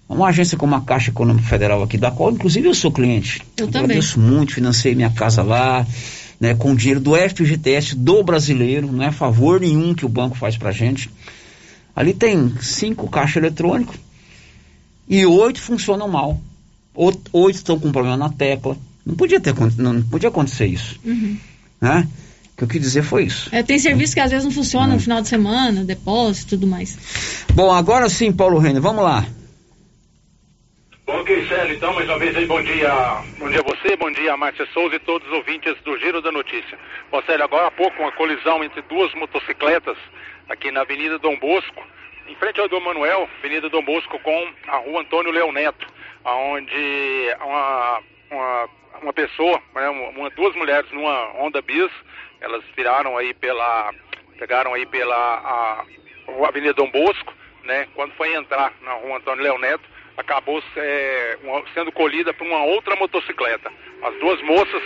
Uma agência como a Caixa Econômica Federal aqui, da qual inclusive eu sou cliente. Eu, eu também. Agradeço muito, financei minha casa lá, né, com dinheiro do FGTS do brasileiro, não é favor nenhum que o banco faz pra gente. Ali tem cinco caixas eletrônicos e oito funcionam mal. Oito estão com problema na tecla. Não podia ter não podia acontecer isso. Uhum. Né? O que eu quis dizer foi isso. É, tem serviço que às vezes não funciona no final de semana, depósito e tudo mais. Bom, agora sim, Paulo Renner, vamos lá. Ok, Célio, então, mais uma vez aí, bom dia. Bom dia a você, bom dia a Márcia Souza e todos os ouvintes do Giro da Notícia. Bom, Célio, agora há pouco uma colisão entre duas motocicletas aqui na Avenida Dom Bosco, em frente ao Dom Manuel, Avenida Dom Bosco com a Rua Antônio Leão Neto, onde uma, uma, uma pessoa, né, uma, duas mulheres numa Honda Bis, elas viraram aí pela, pegaram aí pela a, a Avenida Dom Bosco, né, quando foi entrar na Rua Antônio Leão Neto, acabou é, uma, sendo colhida por uma outra motocicleta. As duas moças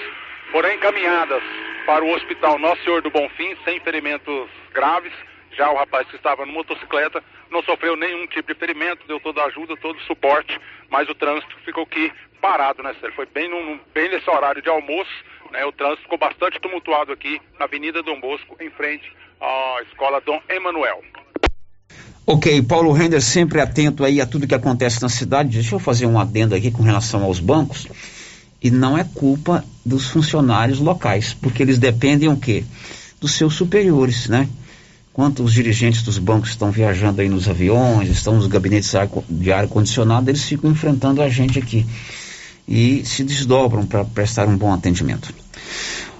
foram encaminhadas para o Hospital Nosso Senhor do Bonfim, sem ferimentos graves. Já o rapaz que estava na motocicleta não sofreu nenhum tipo de ferimento, deu toda a ajuda, todo o suporte, mas o trânsito ficou aqui parado, né, Sérgio? Foi bem, num, bem nesse horário de almoço, né? O trânsito ficou bastante tumultuado aqui na Avenida Dom Bosco, em frente à Escola Dom Emanuel. Ok, Paulo Render sempre atento aí a tudo que acontece na cidade. Deixa eu fazer um adendo aqui com relação aos bancos. E não é culpa dos funcionários locais, porque eles dependem o quê? Dos seus superiores, né? Enquanto os dirigentes dos bancos estão viajando aí nos aviões, estão nos gabinetes de ar-condicionado, eles ficam enfrentando a gente aqui. E se desdobram para prestar um bom atendimento.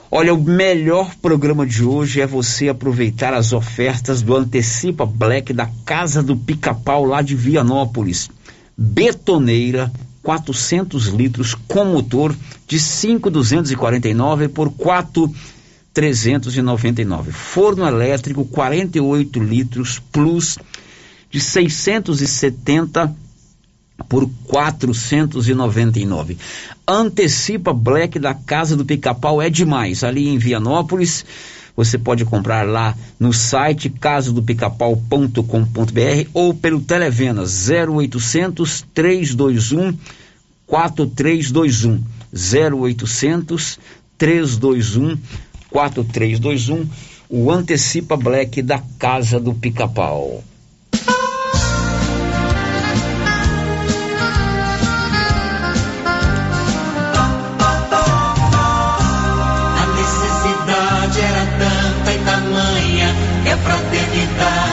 Olha, o melhor programa de hoje é você aproveitar as ofertas do Antecipa Black da Casa do Pica-Pau lá de Vianópolis. Betoneira 400 litros com motor de 5,249 por 4,399. Forno elétrico 48 litros plus de 670 por 499. Antecipa Black da Casa do Pica-Pau é demais. Ali em Vianópolis, você pode comprar lá no site casadopicapau.com.br ou pelo Televena 0800 321 4321 0800 321 4321 o Antecipa Black da Casa do Pica-Pau.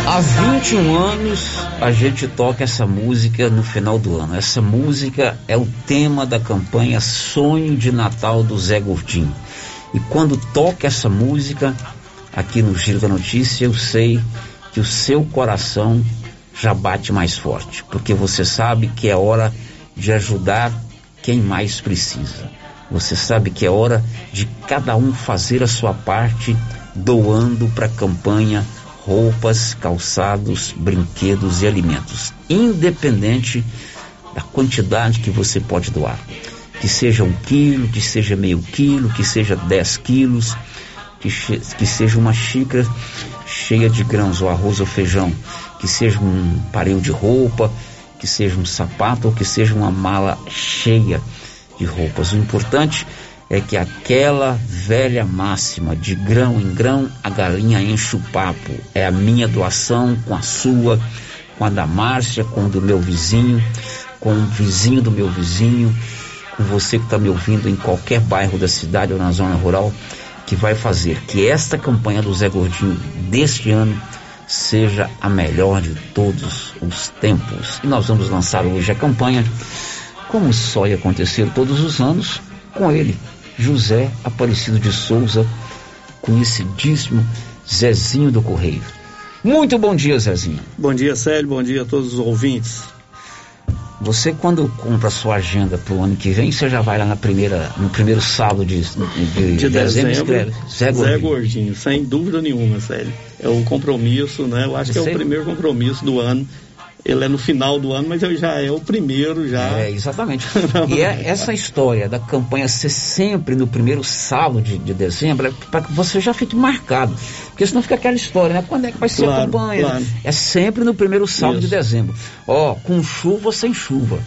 Há 21 anos a gente toca essa música no final do ano. Essa música é o tema da campanha Sonho de Natal do Zé Gordinho. E quando toca essa música aqui no Giro da Notícia, eu sei que o seu coração já bate mais forte, porque você sabe que é hora de ajudar quem mais precisa. Você sabe que é hora de cada um fazer a sua parte doando para a campanha roupas, calçados, brinquedos e alimentos, independente da quantidade que você pode doar. Que seja um quilo, que seja meio quilo, que seja dez quilos, que, que seja uma xícara cheia de grãos, ou arroz ou feijão, que seja um pareu de roupa, que seja um sapato ou que seja uma mala cheia de roupas. O importante é é que aquela velha máxima de grão em grão a galinha enche o papo. É a minha doação com a sua, com a da Márcia, com o do meu vizinho, com o vizinho do meu vizinho, com você que está me ouvindo em qualquer bairro da cidade ou na zona rural, que vai fazer que esta campanha do Zé Gordinho deste ano seja a melhor de todos os tempos. E nós vamos lançar hoje a campanha, como só ia acontecer todos os anos, com ele, José Aparecido de Souza, conhecidíssimo Zezinho do Correio. Muito bom dia, Zezinho. Bom dia, Célio. Bom dia a todos os ouvintes. Você quando compra a sua agenda para o ano que vem, você já vai lá na primeira, no primeiro sábado de, de, de dezembro, escreve Zé Gordinho. Zé Gordinho, sem dúvida nenhuma, Célio. É o compromisso, né? Eu acho Você... que é o primeiro compromisso do ano ele é no final do ano, mas ele já é o primeiro já. É, exatamente. e é essa história da campanha ser sempre no primeiro sábado de, de dezembro, é para que você já fique marcado. Porque senão fica aquela história, né? Quando é que vai ser claro, a campanha? Claro. É sempre no primeiro sábado Isso. de dezembro. Ó, com chuva ou sem chuva.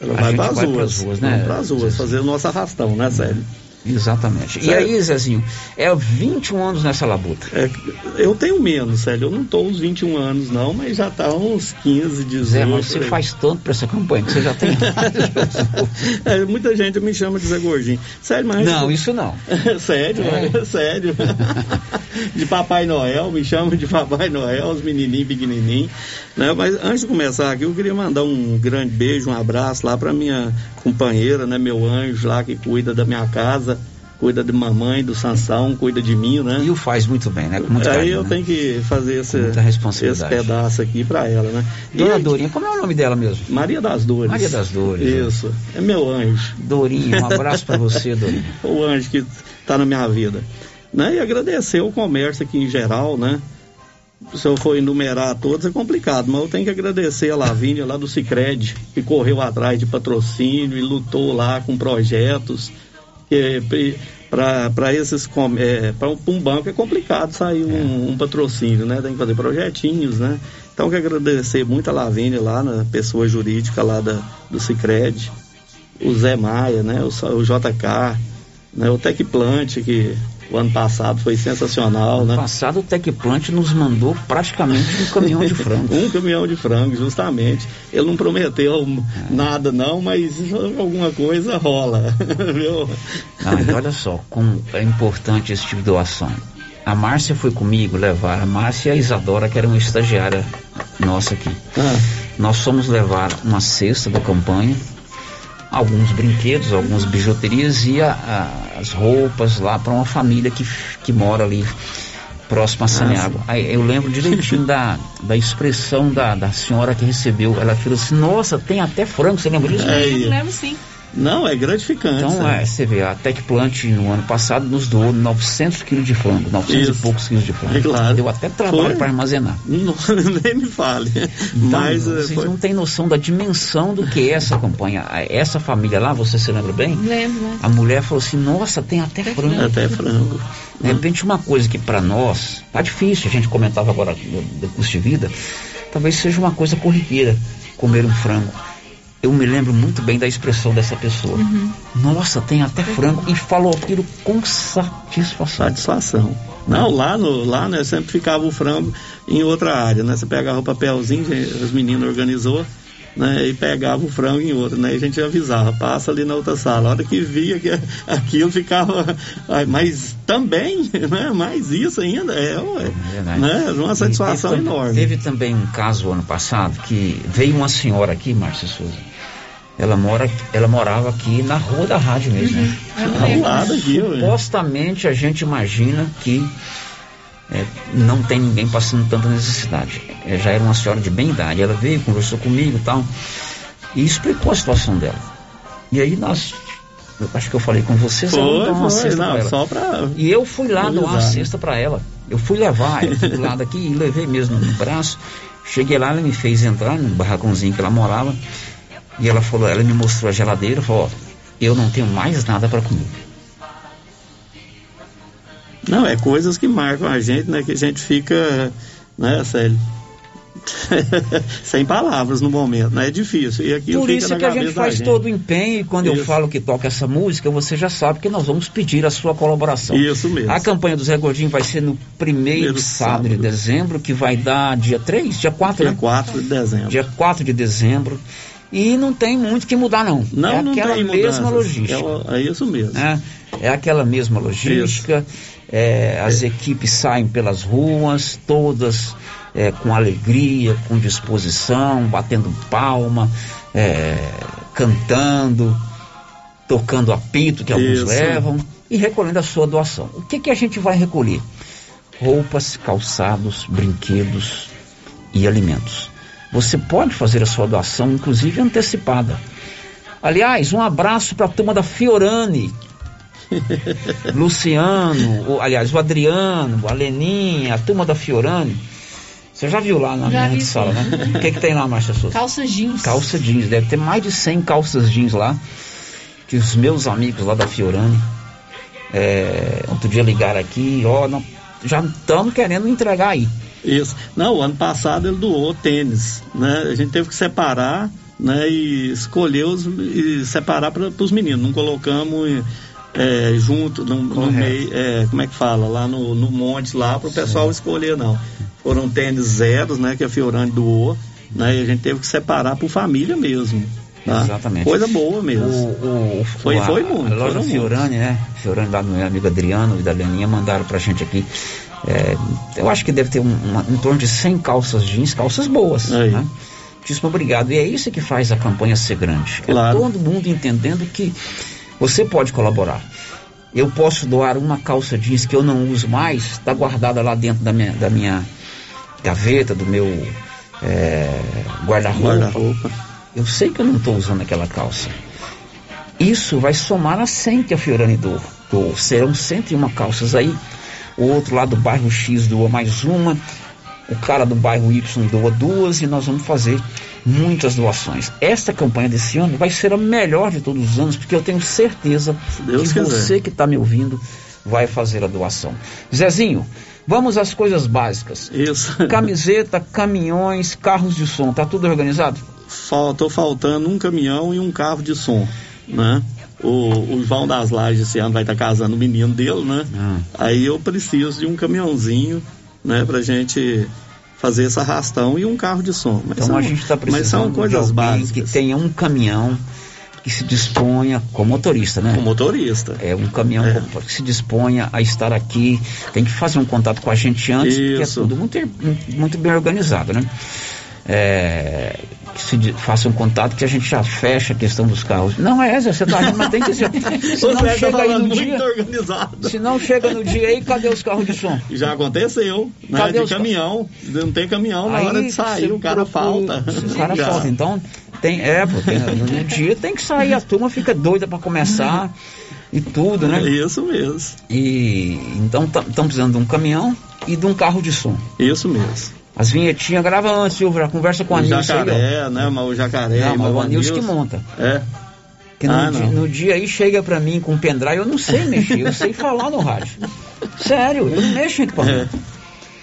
Ela vai para as ruas, ruas, né? Para as ruas, fazer o nosso arrastão, né, Sérgio? Exatamente. Certo. E aí, Zezinho, é 21 anos nessa labuta. É, eu tenho menos, Célio. Eu não estou uns 21 anos, não, mas já está uns 15, 18. Zé, mas você faz tanto para essa campanha que você já tem. é, muita gente me chama de Zé Gordinho. Sério, mas. Não, isso não. sério, é. sério. de Papai Noel, me chamam de Papai Noel, os menininhos pequenininhos. Né? Mas antes de começar aqui, eu queria mandar um grande beijo, um abraço lá para minha companheira, né? Meu anjo lá que cuida da minha casa cuida de mamãe, do Sansão, cuida de mim, né? E o faz muito bem, né? Com muito Aí carinho, eu né? tenho que fazer esse, esse pedaço aqui para ela, né? Dona e, Dorinha, como é o nome dela mesmo? Maria das Dores. Maria das Dores. Né? Isso, é meu anjo. Dorinha, um abraço para você, Dorinha. o anjo que está na minha vida. Né? E agradecer o comércio aqui em geral, né? se eu for enumerar todos é complicado, mas eu tenho que agradecer a Lavínia lá do Cicred, que correu atrás de patrocínio e lutou lá com projetos para esses é, para um banco é complicado sair um, um, patrocínio, né? Tem que fazer projetinhos, né? Então quero agradecer muito a Lavínia lá na pessoa jurídica lá da, do Cicred, o Zé Maia, né? O, o JK, né? O Tecplant que o ano passado foi sensacional, ano né? passado o Tecplant nos mandou praticamente um caminhão de frango. um caminhão de frango, justamente. Ele não prometeu é. nada não, mas alguma coisa rola, viu? Não, e olha só, como é importante esse tipo de doação. A Márcia foi comigo levar, a Márcia e a Isadora, que era uma estagiária nossa aqui. Ah. Nós fomos levar uma cesta da campanha, alguns brinquedos, algumas bijuterias e a, a, as roupas lá para uma família que, que mora ali próximo a Saniago. Aí eu lembro direitinho da, da expressão da, da senhora que recebeu. Ela falou assim: Nossa, tem até frango. Você lembra disso? É, eu lembro sim. Não, é gratificante. Então, é, você vê, a Tecplant no ano passado nos doou 900 quilos de frango, 900 Isso. e poucos quilos de frango. É claro. Deu até trabalho para armazenar. Não, nem me fale. Então, Mas, é, vocês foi... não têm noção da dimensão do que é essa campanha. Essa família lá, você se lembra bem? Lembro. Né? A mulher falou assim, nossa, tem até frango. Até frango. De repente, uma coisa que para nós, tá difícil, a gente comentava agora do, do custo de vida, talvez seja uma coisa corriqueira comer um frango eu me lembro muito bem da expressão dessa pessoa. Uhum. Nossa, tem até frango. E falou aquilo com satisfação. Não, lá, no, lá né, sempre ficava o frango em outra área, né? Você pegava o papelzinho, os meninos organizou, né? E pegava o frango em outra, né? E a gente avisava, passa ali na outra sala. A hora que via que aquilo ficava. Mas também, né? Mais isso ainda é, é né? uma satisfação teve, enorme. Teve também um caso ano passado que veio uma senhora aqui, Márcia Souza ela, mora, ela morava aqui na rua da rádio mesmo. Né? Uhum. Ao lado aqui, Supostamente a gente imagina que é, não tem ninguém passando tanta necessidade. É, já era uma senhora de bem idade. Ela veio, conversou comigo e tal. E explicou a situação dela. E aí nós. Eu acho que eu falei com você, foi, uma foi, cesta não, pra ela. Só pra e eu fui lá dar uma cesta para ela. Eu fui levar, eu fui do lado aqui e levei mesmo no braço. Cheguei lá, ela me fez entrar num barracãozinho que ela morava. E ela falou, ela me mostrou a geladeira, falou, ó, eu não tenho mais nada para comer. Não, é coisas que marcam a gente, né? Que a gente fica, né, Célio? Sem palavras no momento, né? É difícil. E aqui Por isso que a gente faz gente. todo o empenho e quando isso. eu falo que toca essa música, você já sabe que nós vamos pedir a sua colaboração. Isso mesmo. A campanha do Zé Gordinho vai ser no primeiro, primeiro sábado, sábado, de dezembro, que vai dar dia 3, dia 4, Dia né? 4 de dezembro. Dia 4 de dezembro. E não tem muito que mudar, não. Não, é não aquela tem mesma logística. É, é, isso mesmo. É, é aquela mesma logística. É, as é. equipes saem pelas ruas, todas é, com alegria, com disposição, batendo palma, é, cantando, tocando apito que alguns Isso. levam e recolhendo a sua doação. O que, que a gente vai recolher? Roupas, calçados, brinquedos e alimentos. Você pode fazer a sua doação, inclusive antecipada. Aliás, um abraço para a turma da Fiorani. Luciano, o- aliás, o Adriano, a Leninha, a turma da Fiorani. Você já viu lá na Já minha vi, sala, né? O que, que tem lá, Márcia Souza? Calça jeans. Calça jeans, deve ter mais de 100 calças jeans lá. Que os meus amigos lá da Fiorani, é, outro dia ligaram aqui, ó, não- já estamos querendo entregar aí. Isso. Não, o ano passado ele doou tênis, né? A gente teve que separar, né? E escolher os, e separar para os meninos. Não colocamos é, junto, no, no meio, é, como é que fala? Lá no, no monte lá para o pessoal escolher, não. Foram tênis zeros, né? Que a Fiorani doou, né? E a gente teve que separar por família mesmo. Tá? Exatamente. Coisa boa mesmo. O, o- Foi- a- foi muito, A loja Fiorani, né? Fiorani lá do meu amigo Adriano e da Leninha mandaram pra gente aqui. É, eu acho que deve ter um, uma- em torno de 100 calças jeans, calças boas. Aí. Né? Muitíssimo obrigado. E é isso que faz a campanha ser grande. Claro. É todo mundo entendendo que você pode colaborar. Eu posso doar uma calça jeans que eu não uso mais, está guardada lá dentro da minha, da minha gaveta, do meu é, guarda-roupa. Guarda-roupa. eu sei que eu não estou usando aquela calça. Isso vai somar a 100 que a Fiorani doou. Serão 101 calças aí. O outro lá do bairro X doa mais uma. O cara do bairro Y doa duas. E nós vamos fazer muitas doações. Esta campanha desse ano vai ser a melhor de todos os anos, porque eu tenho certeza Deus que quiser. você que está me ouvindo vai fazer a doação. Zezinho, vamos às coisas básicas. Isso. Camiseta, caminhões, carros de som, tá tudo organizado? Faltou faltando um caminhão e um carro de som, né? O, o João das Lajes esse ano vai estar casando o menino dele, né? Ah. Aí eu preciso de um caminhãozinho, né? Pra gente fazer esse arrastão e um carro de som. Mas Então são, a gente está precisando mas são coisas de alguém básicas. que tenha um caminhão que se disponha, com motorista, né? Com motorista. É um caminhão É. que se disponha a estar aqui, tem que fazer um contato com a gente antes, porque é Isso. tudo muito, muito bem organizado, né? É, que se faça um contato que a gente já fecha a questão dos carros. Não é, Zé, você tá rindo, mas tem que ser. Se não Você tá chega aí no dia. organizado. Se não chega no dia aí, cadê os carros de som? Já aconteceu, né? Cadê de os- caminhão. Não tem caminhão na Aí hora de sair, o cara procura- falta. O cara Já. falta. Então, tem, é, tem- no dia tem que sair, a turma fica doida para começar e tudo, né? Isso mesmo. E então estamos precisando de um caminhão e de um carro de som. Isso mesmo. As vinhetinhas grava antes, Silvio, já conversa com a o Nilce aí, ó. jacaré, né? Mas o jacaré. Não, mas o Anilson que monta. É. Que no, Ah, dia, no dia aí chega pra mim com um pendrive, eu não sei mexer, eu sei falar no rádio. Sério, eu não mexo em equipamento.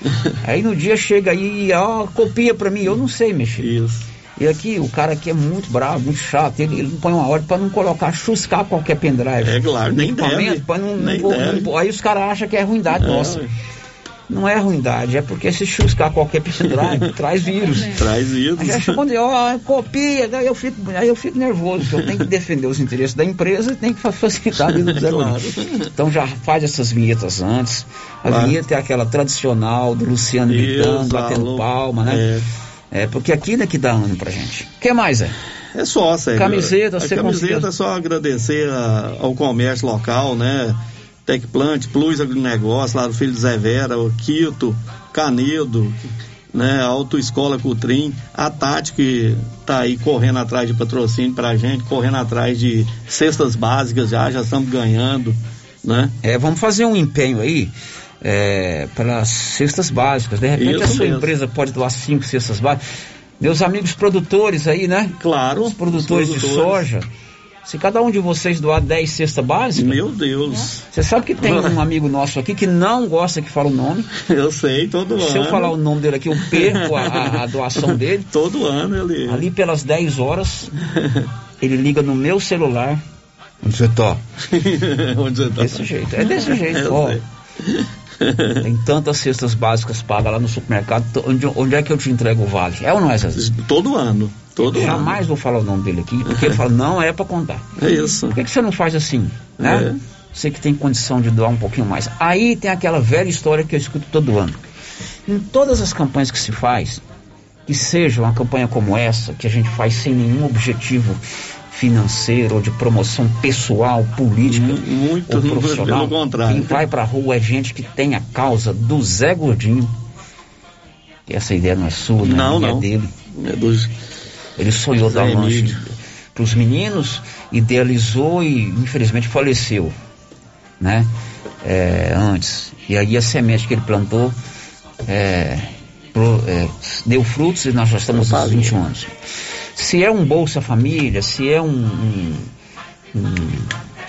É. Aí no dia chega aí, ó, copia pra mim, eu não sei mexer. Isso. E aqui, o cara aqui é muito bravo, muito chato, ele, ele põe uma ordem pra não colocar, chuscar qualquer pendrive. É claro, nem equipamento, deve, não- nem não- deve. não- aí os caras acham que é ruindade É, nossa. Não é ruindade, é porque se chuscar qualquer pendrive, traz vírus. Traz vírus. Aí quando eu, ó, copia, daí eu fico, aí eu fico nervoso, porque eu tenho que defender os interesses da empresa e tenho que fa- facilitar a vida do Zé. Bonito. Então já faz essas vinhetas antes. A Claro. vinheta é aquela tradicional do Luciano gritando, batendo palma, né? É. porque aquilo é que dá ano pra gente. O que mais, é? É só, Sérgio. Camiseta, a você camiseta conseguiu- é só agradecer a- ao comércio local, né? Tecplant, Plus Agronegócio, lá do Filho de Zé Vera, o Quito, Canedo, né? A Autoescola Cutrim, a Tati que tá aí correndo atrás de patrocínio pra gente, correndo atrás de cestas básicas já, já estamos ganhando, né? É, vamos fazer um empenho aí é, para cestas básicas. De repente Isso a sua mesmo. empresa pode doar cinco cestas básicas. Meus amigos produtores aí, né? Claro. Os produtores, os de produtores. soja. Se cada um de vocês doar 10 cestas básicas. Meu Deus. Você sabe que tem um amigo nosso aqui que não gosta que fala o nome. Eu sei, todo ano. Se eu falar o nome dele aqui, eu perco a, a- a doação dele. Todo ano ele. Ali pelas 10 horas, ele liga no meu celular. Onde você tá? Onde você tá? Desse jeito. É desse jeito. Eu Ó, sei. tem tantas cestas básicas pagas lá no supermercado. Onde, onde é que eu te entrego o vale? É ou não é, Zé? Todo ano. Todo eu Jamais vou falar o nome dele aqui, porque ele fala, não é pra contar. É isso. Por que, que você não faz assim? Né? É. Você que tem condição de doar um pouquinho mais. Aí tem aquela velha história que eu escuto todo ano. Em todas as campanhas que se faz, que seja uma campanha como essa, que a gente faz sem nenhum objetivo financeiro ou de promoção pessoal, política Muito ou profissional. pelo contrário. Quem vai pra rua é gente que tem a causa do Zé Gordinho. E essa ideia não é sua, Não, não, é não. dele. É dos Ele sonhou Zé dar um lanche para os meninos, idealizou e infelizmente faleceu, né? É, antes. E aí a semente que ele plantou é, pro- é, deu frutos e nós já estamos nos 21 anos. Se é um Bolsa Família, se é um, um- um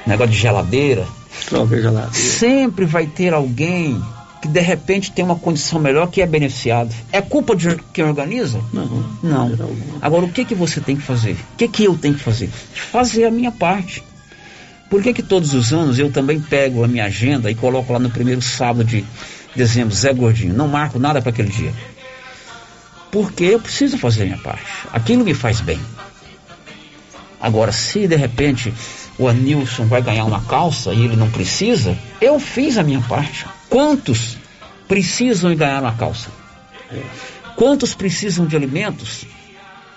negócio de geladeira, Troca geladeira. sempre vai ter alguém que de repente tem uma condição melhor que é beneficiado. É culpa de quem organiza? Não. Não. Agora o que que você tem que fazer? O que que eu tenho que fazer? Fazer a minha parte. Por que que todos os anos eu também pego a minha agenda e coloco lá no primeiro sábado de dezembro, Zé Gordinho, não marco nada para aquele dia? Porque eu preciso fazer a minha parte. Aquilo me faz bem. Agora, se de repente o Anilson vai ganhar uma calça e ele não precisa, eu fiz a minha parte. Quantos precisam e ganhar uma calça? Quantos precisam de alimentos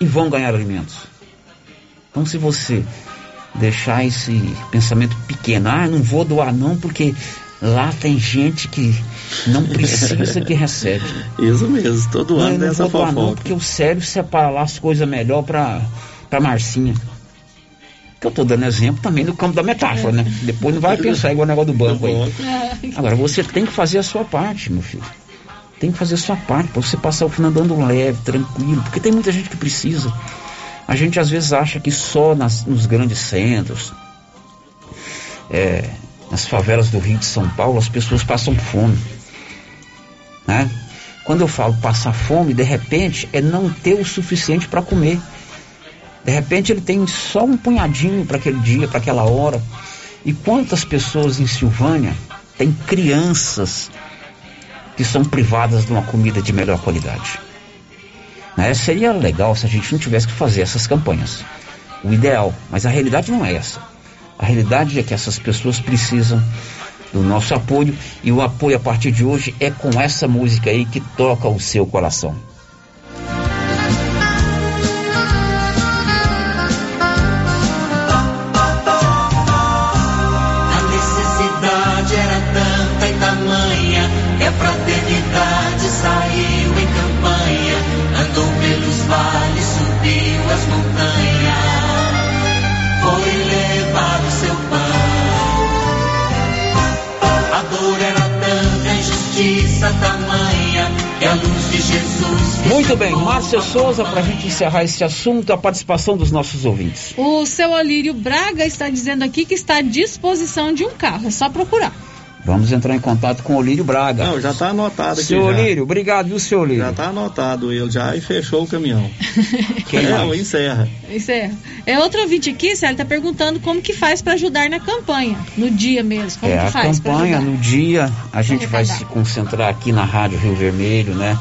e vão ganhar alimentos? Então, se você deixar esse pensamento pequeno, ah, não vou doar não, porque lá tem gente que não precisa que recebe. Isso mesmo, todo Não, ano não dessa doar não, fofoca. porque o Célio separa lá as coisas melhor pra, pra Marcinha. Que eu tô dando exemplo também do campo da metáfora, né? Depois não vai pensar igual o negócio do banco aí. Agora, você tem que fazer a sua parte, meu filho. Tem que fazer a sua parte, pra você passar o final andando leve, tranquilo, porque tem muita gente que precisa. A gente às vezes acha que só nas- nos grandes centros, é, nas favelas do Rio de São Paulo, as pessoas passam fome. Né? Quando eu falo passar fome, de repente, é não ter o suficiente para comer. De repente ele tem só um punhadinho para aquele dia, para aquela hora. E quantas pessoas em Silvânia têm crianças que são privadas de uma comida de melhor qualidade? Né? Seria legal se a gente não tivesse que fazer essas campanhas. O ideal, mas a realidade não é essa. A realidade é que essas pessoas precisam do nosso apoio e o apoio a partir de hoje é com essa música aí que toca o seu coração. Márcia Souza, para a gente encerrar esse assunto, a participação dos nossos ouvintes. O seu Olírio Braga está dizendo aqui que está à disposição de um carro. É só procurar. Vamos entrar em contato com o Olírio Braga. Não, já tá anotado aqui Seu já. Olírio, obrigado, viu, seu Olírio? Já tá anotado ele já e fechou o caminhão. Quem é, mais? encerra. Isso é. É outro ouvinte aqui, Célio, está perguntando como que faz para ajudar na campanha, no dia mesmo. Como é, que a faz campanha no dia, a gente vai se concentrar aqui na Rádio Rio Vermelho, né?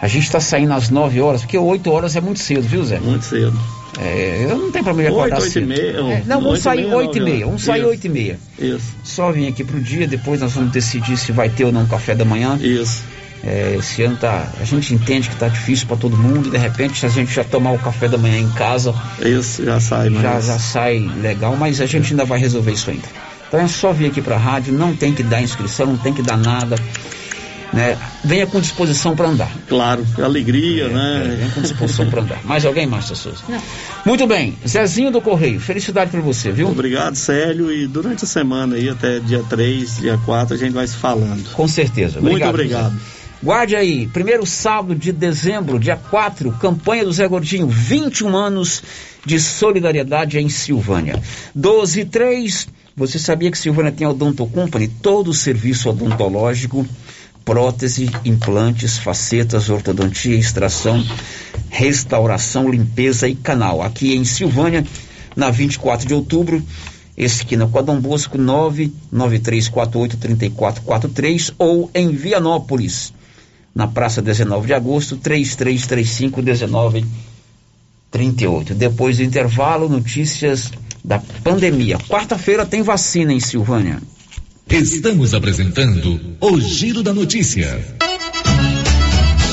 A gente está saindo às 9 horas, porque 8 horas é muito cedo, viu, Zé? Muito cedo. É, eu não tenho problema de acordar Oito, oito e cedo. meia, É, não, vamos e sair meia, 8 e meia, vamos sair Isso. 8 e meia. Isso. Só vim aqui pro dia, depois nós vamos decidir se vai ter ou não café da manhã. Isso. É, esse ano tá. A gente entende que tá difícil para todo mundo, e de repente, se a gente já tomar o café da manhã em casa, Isso, já sai, mas... já, já sai legal, mas a gente ainda vai resolver isso ainda. Então é só vir aqui pra rádio, não tem que dar inscrição, não tem que dar nada. Né? Venha com disposição para andar. Claro, alegria, né? Venha com disposição para andar. Mais alguém, Márcia Souza? Não. Muito bem, Zezinho do Correio, felicidade para você, viu? Obrigado, Célio, e durante a semana aí, até dia 3, dia 4, a gente vai se falando. Com certeza. Muito obrigado. Zé. Guarde aí, primeiro sábado de dezembro, dia 4, campanha do Zé Gordinho, 21 anos de solidariedade em Silvânia. 12 e 3, você sabia que Silvânia tem a Odonto Company, todo o serviço odontológico, prótese, implantes, facetas, ortodontia, extração, restauração, limpeza e canal. Aqui em Silvânia, na 24 de outubro, esquina com a Dom Bosco 993483443 ou em Vianópolis, na Praça 19 de Agosto, 33351938. Depois do intervalo, notícias da pandemia. Quarta-feira tem vacina em Silvânia. Estamos apresentando o Giro da Notícia.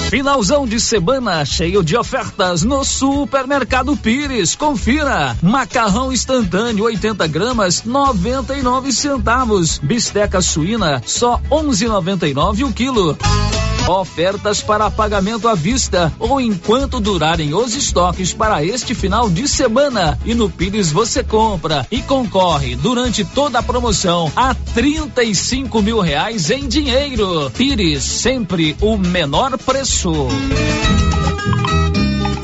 Finalzão de semana cheio de ofertas no Supermercado Pires. Confira: macarrão instantâneo 80 gramas 99 centavos, bisteca suína só 11,99 o quilo. Ofertas para pagamento à vista ou enquanto durarem os estoques para este final de semana. E no Pires você compra e concorre durante toda a promoção a 35 mil reais em dinheiro. Pires, sempre o menor preço.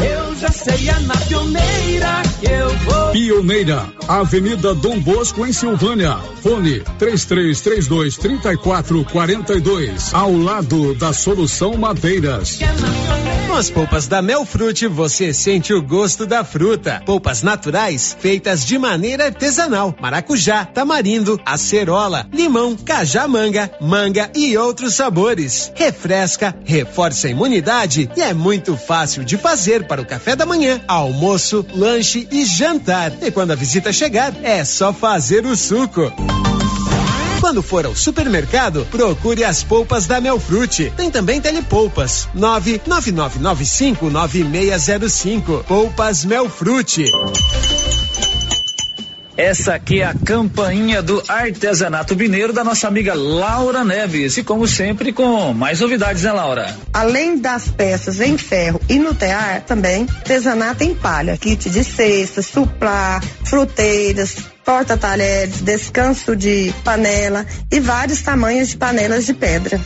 Eu já sei, é na pioneira que eu vou. Pioneira, Avenida Dom Bosco, em Silvânia. Fone 3332 3442. Ao lado da Solução Madeiras. Com as polpas da Melfrute, você sente o gosto da fruta. Polpas naturais, feitas de maneira artesanal. Maracujá, tamarindo, acerola, limão, cajamanga, manga e outros sabores. Refresca, reforça a imunidade e é muito fácil de fazer para o café da manhã, almoço, lanche e jantar. E quando a visita chegar, é só fazer o suco. Quando for ao supermercado, procure as polpas da Melfrute. Tem também telepolpas. 999959605. Polpas Melfrute. Essa aqui é a campainha do artesanato mineiro da nossa amiga Laura Neves. E como sempre, com mais novidades, né, Laura? Além das peças em ferro e no tear, também artesanato em palha, kit de cestas, suplá, fruteiras, porta-talheres, descanso de panela e vários tamanhos de panelas de pedra.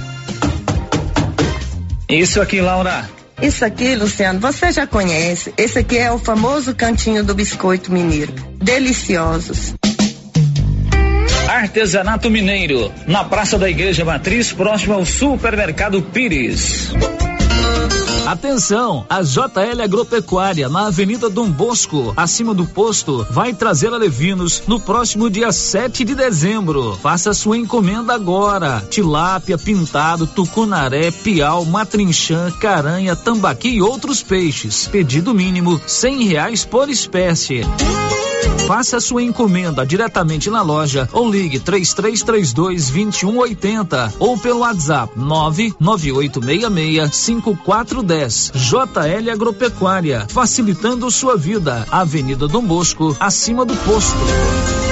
Isso aqui, Laura. Isso aqui, Luciano, você já conhece. Esse aqui é o famoso cantinho do biscoito mineiro. Deliciosos. Artesanato Mineiro, na Praça da Igreja Matriz, próximo ao Supermercado Pires. Atenção, a JL Agropecuária na Avenida Dom Bosco, acima do posto, vai trazer alevinos no próximo dia 7 de dezembro. Faça sua encomenda agora. Tilápia, pintado, tucunaré, piau, matrinchã, caranha, tambaqui e outros peixes. Pedido mínimo cem reais por espécie. Faça sua encomenda diretamente na loja ou ligue 3332 2180 ou pelo WhatsApp 99866 5410. JL Agropecuária, facilitando sua vida. Avenida Dom Bosco, acima do posto.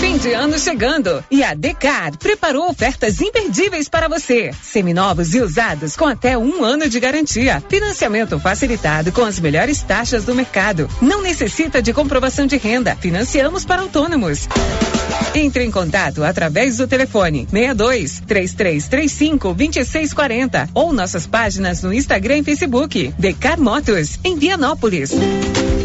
Fim de ano chegando e a Decar preparou ofertas imperdíveis para você. Seminovos e usados com até um ano de garantia. Financiamento facilitado com as melhores taxas do mercado. Não necessita de comprovação de renda. Financiamos para autônomos. Entre em contato através do telefone 62 3335 2640 ou nossas páginas no Instagram e Facebook. Decar Motos, em Vianópolis.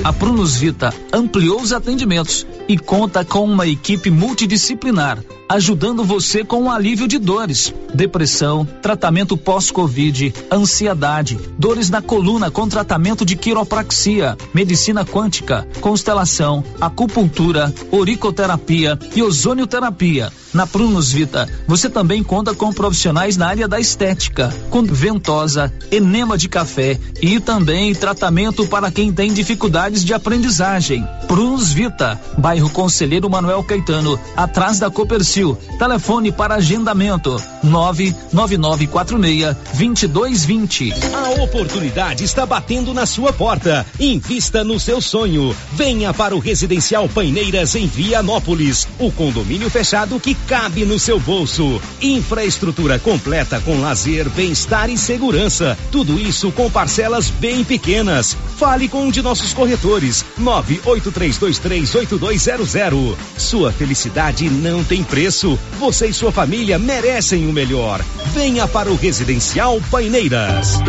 A Prunus Vita ampliou os atendimentos e conta com uma equipe multidisciplinar, ajudando você com o alívio de dores, depressão, tratamento pós-Covid, ansiedade, dores na coluna com tratamento de quiropraxia, medicina quântica, constelação, acupuntura, oricoterapia e ozonioterapia. Na Prunus Vita, você também conta com profissionais na área da estética, com ventosa, enema de café e também tratamento para quem tem dificuldade de aprendizagem. Prus Vita, bairro Conselheiro Manuel Caetano, atrás da Copercil. Telefone para agendamento: 99946 2220. A oportunidade está batendo na sua porta. Invista no seu sonho. Venha para o Residencial Paineiras em Vianópolis. O condomínio fechado que cabe no seu bolso. Infraestrutura completa com lazer, bem-estar e segurança. Tudo isso com parcelas bem pequenas. Fale com um de nossos corretores. 983238200. Sua felicidade não tem preço. Você e sua família merecem o melhor. Venha para o Residencial Paineiras.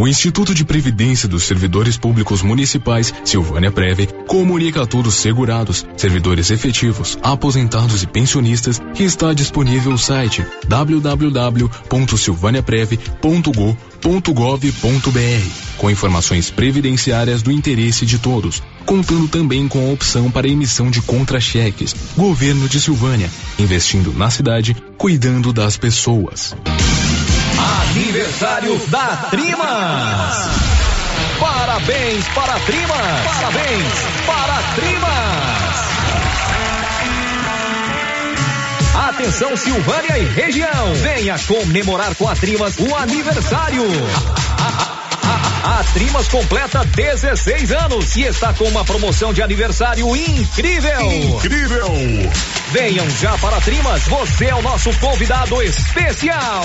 O Instituto de Previdência dos Servidores Públicos Municipais, Silvânia Preve, comunica a todos os segurados, servidores efetivos, aposentados e pensionistas que está disponível o site www.silvaniapreve.go.gov.br com informações previdenciárias do interesse de todos, contando também com a opção para emissão de contra-cheques. Governo de Silvânia, investindo na cidade, cuidando das pessoas. Aniversário da Trimas. Parabéns para a Trimas. Parabéns para a Trimas. Atenção Silvânia e região. Venha comemorar com a Trimas o aniversário. A Trimas completa 16 anos e está com uma promoção de aniversário incrível. Incrível! Venham já para a Trimas, você é o nosso convidado especial.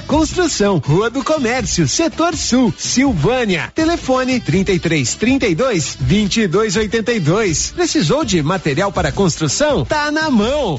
construção, Rua do Comércio, Setor Sul, Silvânia. Telefone 33 32 22 82. Precisou de material para construção? Tá na mão.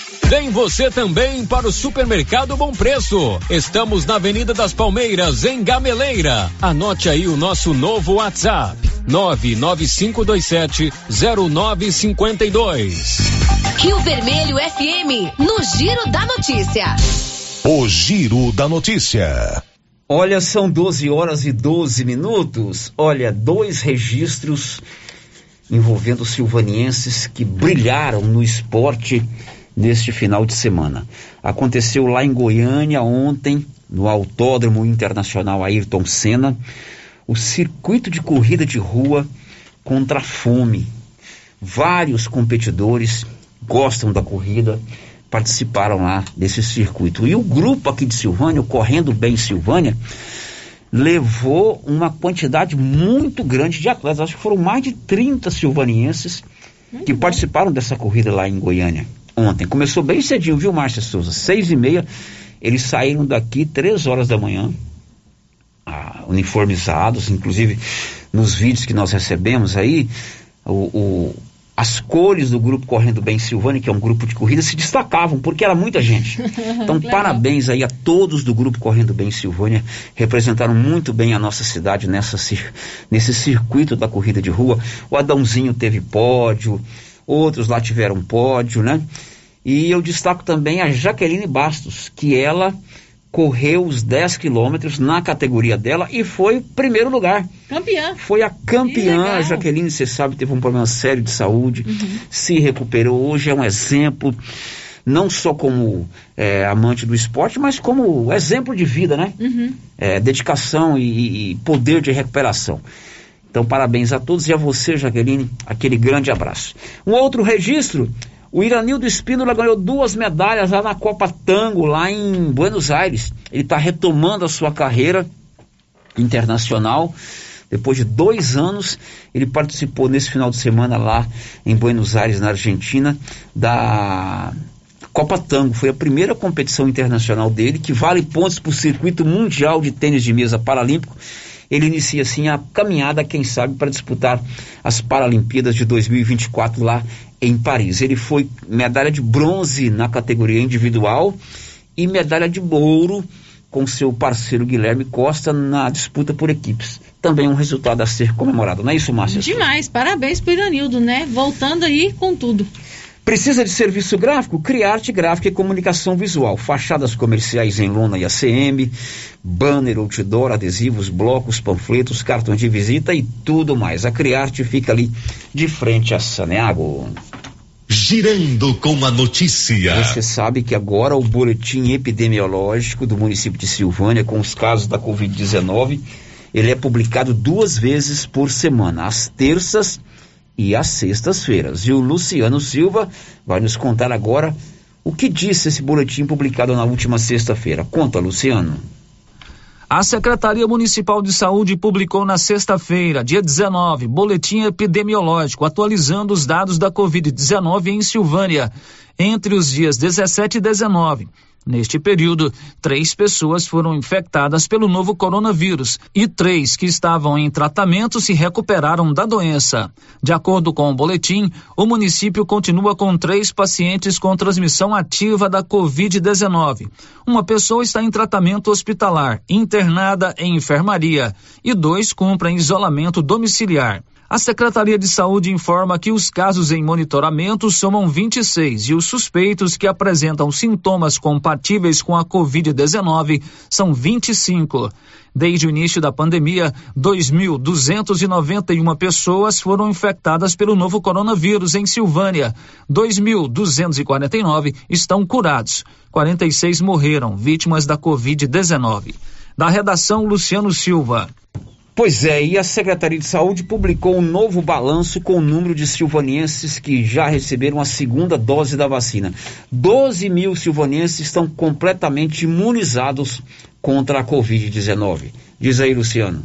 Vem você também para o Supermercado Bom Preço. Estamos na Avenida das Palmeiras, em Gameleira. Anote aí o nosso novo WhatsApp: 99527 0952. Rio Vermelho FM, no Giro da Notícia. O Giro da Notícia. Olha, são 12 horas e 12 minutos. Olha, dois registros envolvendo silvanienses que brilharam no esporte neste final de semana. Aconteceu lá em Goiânia ontem, no Autódromo Internacional Ayrton Senna, o circuito de corrida de rua contra a fome. Vários competidores gostam da corrida, participaram lá desse circuito. E o grupo aqui de Silvânia, o Correndo Bem Silvânia, levou uma quantidade muito grande de atletas. Acho que foram mais de 30 silvanienses que participaram dessa corrida lá em Goiânia ontem. Começou bem cedinho, viu, Márcia Souza? Seis e meia, eles saíram daqui três horas da manhã, ah, uniformizados, inclusive nos vídeos que nós recebemos aí, o, o, as cores do grupo Correndo Bem Silvânia, que é um grupo de corrida, se destacavam, porque era muita gente. Então, parabéns aí a todos do grupo Correndo Bem Silvânia, representaram muito bem a nossa cidade nessa, nesse circuito da corrida de rua. O Adãozinho teve pódio, outros lá tiveram pódio, né? E eu destaco também a Jaqueline Bastos, que ela correu os 10 quilômetros na categoria dela e foi primeiro lugar. Campeã. Foi a campeã. A Jaqueline, você sabe, teve um problema sério de saúde, Uhum. se recuperou. Hoje é um exemplo, não só como é, amante do esporte, mas como exemplo de vida, né? Uhum. É, dedicação e, e poder de recuperação. Então, parabéns a todos e a você, Jaqueline, aquele grande abraço. Um outro registro, o Iranildo Espínola ganhou duas medalhas lá na Copa Tango, lá em Buenos Aires. Ele está retomando a sua carreira internacional. Depois de dois anos, ele participou nesse final de semana lá em Buenos Aires, na Argentina, da Copa Tango foi a primeira competição internacional dele, que vale pontos para o circuito mundial de tênis de mesa paralímpico. Ele inicia assim a caminhada, quem sabe, para disputar as Paralimpíadas de 2024 lá em Paris. Ele foi medalha de bronze na categoria individual e medalha de ouro com seu parceiro Guilherme Costa na disputa por equipes. Também um resultado a ser comemorado, não é isso, Márcia? Demais, parabéns para Iranildo, né? Voltando aí com tudo. Precisa de serviço gráfico? Criarte Gráfica e Comunicação Visual. Fachadas comerciais em lona e ACM, banner, outdoor, adesivos, blocos, panfletos, cartões de visita e tudo mais. A Criarte fica ali de frente a Saneago. Girando com a notícia. Você sabe que agora o boletim epidemiológico do município de Silvânia com os casos da Covid-19, ele é publicado duas vezes por semana, às terças e às sextas-feiras. E o Luciano Silva vai nos contar agora o que disse esse boletim publicado na última sexta-feira. Conta, Luciano. A Secretaria Municipal de Saúde publicou na sexta-feira, dia 19, boletim epidemiológico atualizando os dados da Covid-19 em Silvânia entre os dias 17 e 19. Neste período, três pessoas foram infectadas pelo novo coronavírus e três que estavam em tratamento se recuperaram da doença. De acordo com o boletim, o município continua com três pacientes com transmissão ativa da Covid-19. Uma pessoa está em tratamento hospitalar, internada em enfermaria, e dois cumprem isolamento domiciliar. A Secretaria de Saúde informa que os casos em monitoramento somam 26 e os suspeitos que apresentam sintomas compatíveis com a Covid-19 são 25. Desde o início da pandemia, 2.291 pessoas foram infectadas pelo novo coronavírus em Silvânia. 2.249 estão curados. 46 morreram, vítimas da Covid-19. Da redação, Luciano Silva. Pois é, e a Secretaria de Saúde publicou um novo balanço com o número de silvanienses que já receberam a segunda dose da vacina. 12 mil silvanienses estão completamente imunizados contra a Covid-19. Diz aí, Luciano.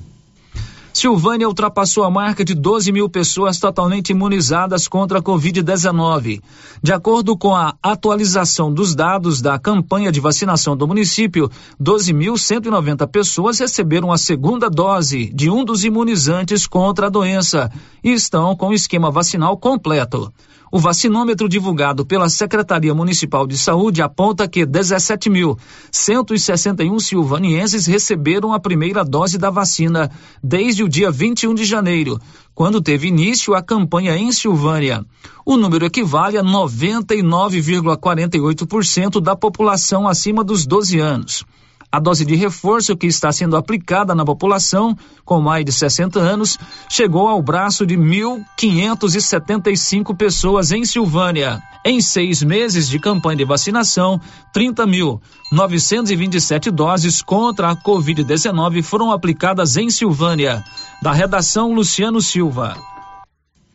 Silvânia ultrapassou a marca de 12 mil pessoas totalmente imunizadas contra a Covid-19. De acordo com a atualização dos dados da campanha de vacinação do município, 12.190 pessoas receberam a segunda dose de um dos imunizantes contra a doença e estão com o esquema vacinal completo. O vacinômetro divulgado pela Secretaria Municipal de Saúde aponta que 17.161 silvanienses receberam a primeira dose da vacina desde o dia 21 de janeiro, quando teve início a campanha em Silvânia. O número equivale a 99,48% da população acima dos 12 anos. A dose de reforço que está sendo aplicada na população com mais de 60 anos chegou ao braço de 1.575 pessoas em Silvânia. Em seis meses de campanha de vacinação, 30.927 doses contra a Covid-19 foram aplicadas em Silvânia. Da redação, Luciano Silva.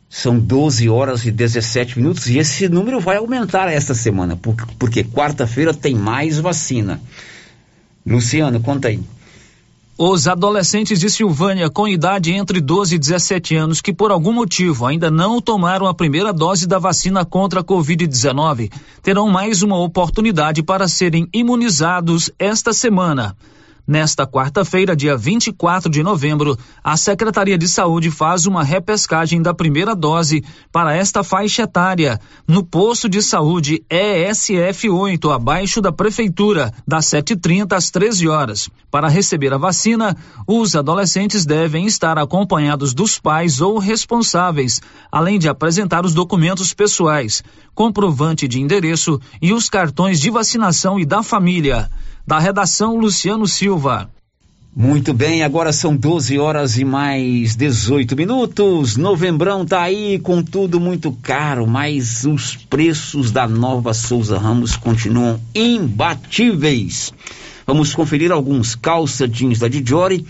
São 12 horas e 17 minutos e esse número vai aumentar esta semana, porque, porque quarta-feira tem mais vacina. Luciano, conta aí. Os adolescentes de Silvânia com idade entre 12 e 17 anos que por algum motivo ainda não tomaram a primeira dose da vacina contra a Covid-19 terão mais uma oportunidade para serem imunizados esta semana. Nesta quarta-feira, dia 24 de novembro, a Secretaria de Saúde faz uma repescagem da primeira dose para esta faixa etária no posto de saúde ESF 8, abaixo da prefeitura, das 7h30 às 13 horas. Para receber a vacina, os adolescentes devem estar acompanhados dos pais ou responsáveis, além de apresentar os documentos pessoais, comprovante de endereço e os cartões de vacinação e da família. Da redação, Luciano Silva. Muito bem, agora são 12 horas e mais 18 minutos. Novembrão tá aí com tudo muito caro, mas os preços da nova Souza Ramos continuam imbatíveis. Vamos conferir alguns calça jeans da Dijori,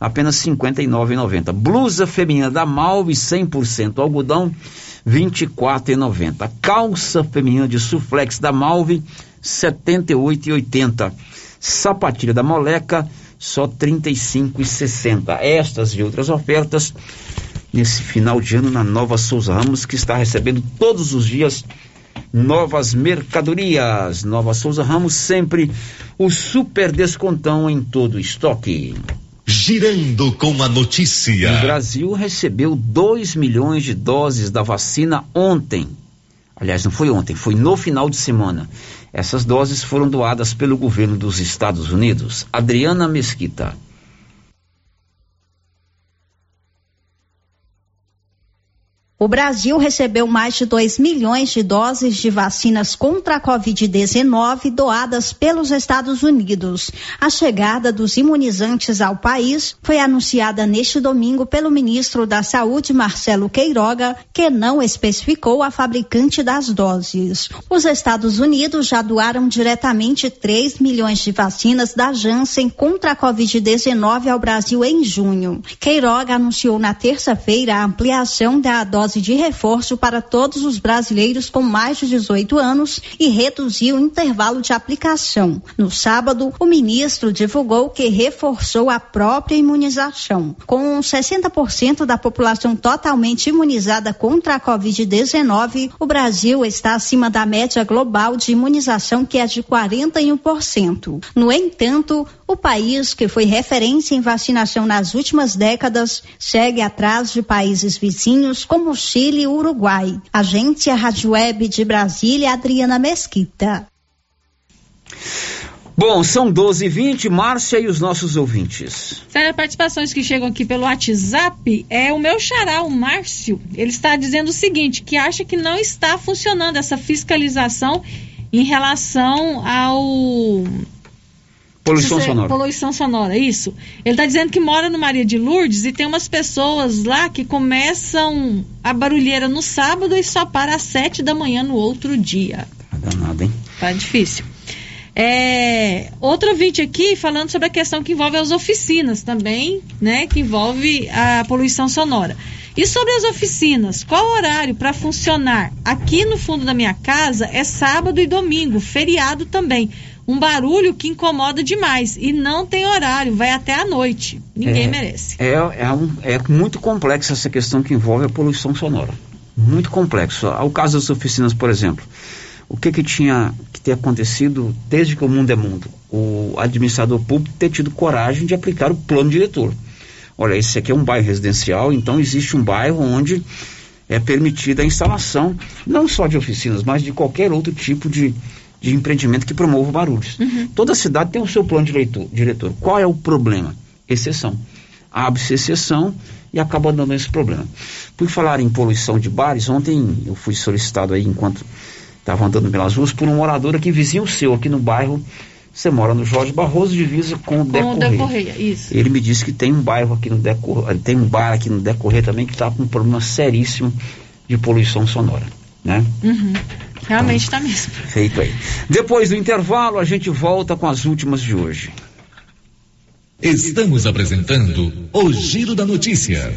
apenas R$ 59,90. Blusa feminina da Malve, 100% algodão, R$ 24,90. Calça feminina de Suflex da Malve, 78,80. Sapatilha da Moleca, só R$ 35,60. Estas e outras ofertas nesse final de ano na Nova Souza Ramos, que está recebendo todos os dias novas mercadorias. Nova Souza Ramos, sempre o super descontão em todo o estoque. Girando com a notícia. O Brasil recebeu 2 milhões de doses da vacina ontem. Aliás, não foi ontem, foi no final de semana. Essas doses foram doadas pelo governo dos Estados Unidos. Adriana Mesquita. O Brasil recebeu mais de 2 milhões de doses de vacinas contra a Covid-19 doadas pelos Estados Unidos. A chegada dos imunizantes ao país foi anunciada neste domingo pelo ministro da Saúde, Marcelo Queiroga, que não especificou a fabricante das doses. Os Estados Unidos já doaram diretamente 3 milhões de vacinas da Janssen contra a Covid-19 ao Brasil em junho. Queiroga anunciou na terça-feira a ampliação da dose de reforço para todos os brasileiros com mais de 18 anos e reduziu o intervalo de aplicação. No sábado, o ministro divulgou que reforçou a própria imunização. Com 60% da população totalmente imunizada contra a Covid-19, o Brasil está acima da média global de imunização, que é de 41%. No entanto, o país, que foi referência em vacinação nas últimas décadas, segue atrás de países vizinhos como Chile e Uruguai. Agência Rádio Web de Brasília, Adriana Mesquita. Bom, são 12 e 20 Márcia e os nossos ouvintes. Sério, participações que chegam aqui pelo WhatsApp é o meu xará, o Márcio. Ele está dizendo o seguinte, que acha que não está funcionando essa fiscalização em relação ao Poluição Você- sonora. Poluição sonora, isso. Ele está dizendo que mora no Maria de Lourdes e tem umas pessoas lá que começam a barulheira no sábado e só para às sete da manhã no outro dia. Tá danado, hein? Tá difícil. É, outro ouvinte aqui falando sobre a questão que envolve as oficinas também, né? Que envolve a poluição sonora. E sobre as oficinas, qual horário para funcionar? Aqui no fundo da minha casa é sábado e domingo, feriado também. Um barulho que incomoda demais e não tem horário, vai até a noite. Ninguém É, merece. É, é, um- é muito complexa essa questão que envolve a poluição sonora. Muito complexo. Ao caso das oficinas, por exemplo, o que que tinha que ter acontecido desde que o mundo é mundo? O administrador público ter tido coragem de aplicar o plano diretor. Olha, esse aqui é um bairro residencial, então existe um bairro onde é permitida a instalação não só de oficinas, mas de qualquer outro tipo de, de empreendimento que promova barulhos. Toda cidade tem o seu plano diretor, diretor. Qual é o problema? Exceção. Abre-se exceção e acaba dando esse problema. Por falar em poluição de bares, ontem eu fui solicitado aí, enquanto estava andando pelas ruas, por um morador aqui, vizinho seu, aqui no bairro. Você mora no Jorge Barroso, divisa com o Com Deco o decorreia, isso. Ele me disse que tem um bairro aqui no Decor, tem um bar aqui no Decorrer também que está com um problema seríssimo de poluição sonora, né? Uhum. Realmente está mesmo. Feito aí. Depois do intervalo, a gente volta com as últimas de hoje. Estamos apresentando o Giro da Notícia.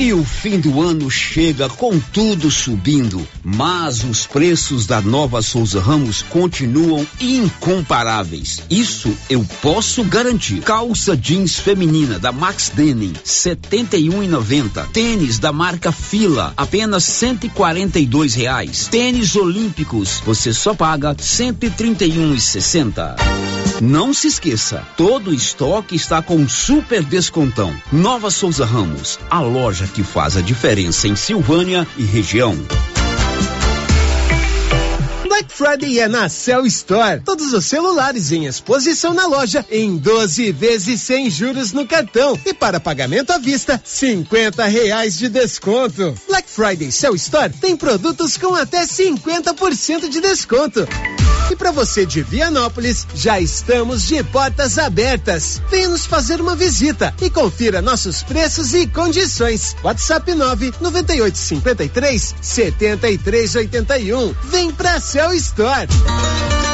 E o fim do ano chega com tudo subindo, mas os preços da nova Souza Ramos continuam incomparáveis. Isso eu posso garantir. Calça jeans feminina da Max Denim, R$ 71,90. Tênis da marca Fila, apenas 142 reais. Tênis olímpicos, você só paga R$ 131,60. Não se esqueça, todo estoque está com super descontão. Nova Souza Ramos, a loja que faz a diferença em Silvânia e região. Black Friday é na Cell Store. Todos os celulares em exposição na loja em 12 vezes sem juros no cartão. E para pagamento à vista, 50 reais de desconto. Black Friday Cell Store tem produtos com até 50% de desconto. E para você de Vianópolis, já estamos de portas abertas. Venha nos fazer uma visita e confira nossos preços e condições. WhatsApp 9 9853 7381. Vem pra Cell Store.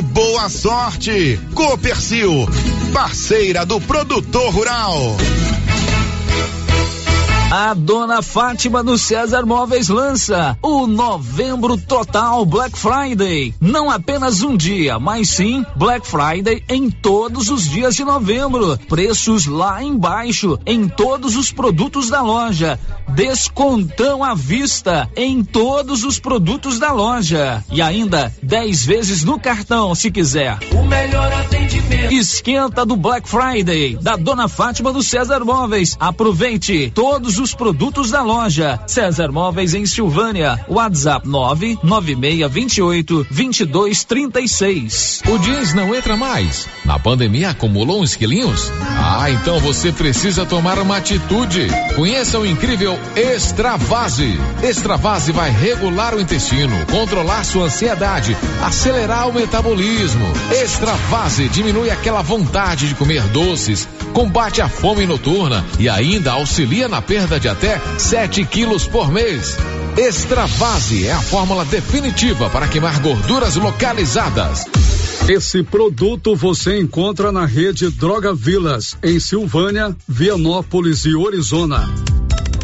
boa sorte. Copercil, parceira do produtor rural. A dona Fátima do César Móveis lança o Novembro Total Black Friday. Não apenas um dia, mas sim Black Friday em todos os dias de novembro. Preços lá embaixo em todos os produtos da loja. Descontão à vista em todos os produtos da loja. E ainda 10 vezes no cartão, se quiser. O melhor atendimento. Esquenta do Black Friday da dona Fátima do César Móveis. Aproveite todos os produtos da loja. César Móveis em Silvânia. WhatsApp 99628 2236. O jeans não entra mais. Na pandemia acumulou uns quilinhos? Ah, então você precisa tomar uma atitude. Conheça o incrível Extravase. Extravase vai regular o intestino, controlar sua ansiedade, acelerar o metabolismo. Extravase diminui aquela vontade de comer doces, combate a fome noturna e ainda auxilia na perda de até 7 quilos por mês. Extravase é a fórmula definitiva para queimar gorduras localizadas. Esse produto você encontra na rede Droga Vilas, em Silvânia, Vianópolis e Orizona.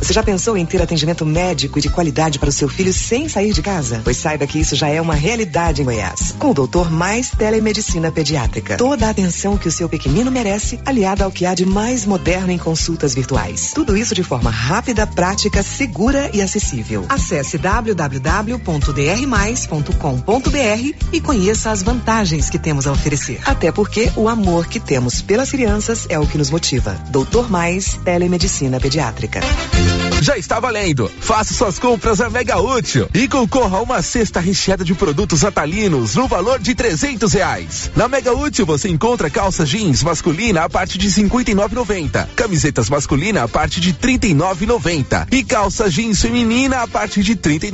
Você já pensou em ter atendimento médico de qualidade para o seu filho sem sair de casa? Pois saiba que isso já é uma realidade em Goiás. Com o Doutor Mais Telemedicina Pediátrica. Toda a atenção que o seu pequenino merece, aliada ao que há de mais moderno em consultas virtuais. Tudo isso de forma rápida, prática, segura e acessível. Acesse www.drmais.com.br e conheça as vantagens que temos a oferecer. Até porque o amor que temos pelas crianças é o que nos motiva. Doutor Mais Telemedicina Pediátrica. Já está valendo. Faça suas compras a Mega Útil e concorra a uma cesta recheada de produtos atalinos no valor de trezentos reais. Na Mega Útil você encontra calça jeans masculina a partir de cinquenta e camisetas masculina a partir de trinta e e calça jeans feminina a partir de trinta e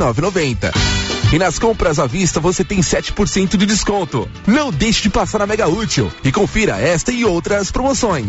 E nas compras à vista você tem 7% de desconto. Não deixe de passar na Mega Útil e confira esta e outras promoções.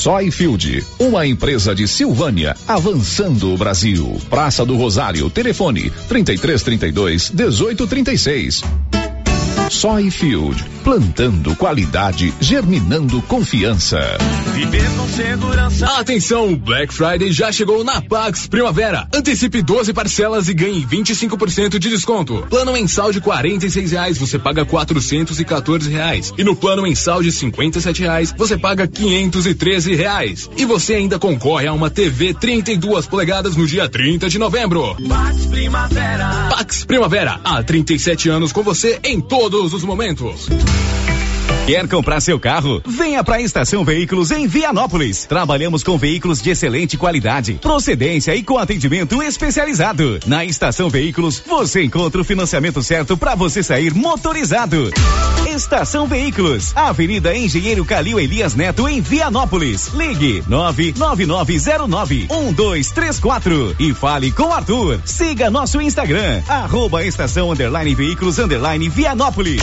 Soyfield, uma empresa de Silvânia, avançando o Brasil. Praça do Rosário, telefone 3332 1836. Soyfield, plantando qualidade, germinando confiança. Viver com segurança. Atenção, Black Friday já chegou na Pax Primavera. Antecipe 12 parcelas e ganhe 25% de desconto. Plano mensal de 46 reais, você paga 414 reais. E no plano mensal de 57 reais, você paga 513 reais. E você ainda concorre a uma TV 32 polegadas no dia 30 de novembro. Pax Primavera. Pax Primavera, há 37 anos com você em todos os momentos. Quer comprar seu carro? Venha para a Estação Veículos em Vianópolis. Trabalhamos com veículos de excelente qualidade, procedência e com atendimento especializado. Na Estação Veículos, você encontra o financiamento certo para você sair motorizado. Estação Veículos, Avenida Engenheiro Calil Elias Neto em Vianópolis. Ligue 99909 1234 e fale com Arthur. Siga nosso Instagram, arroba estação veículos Vianópolis.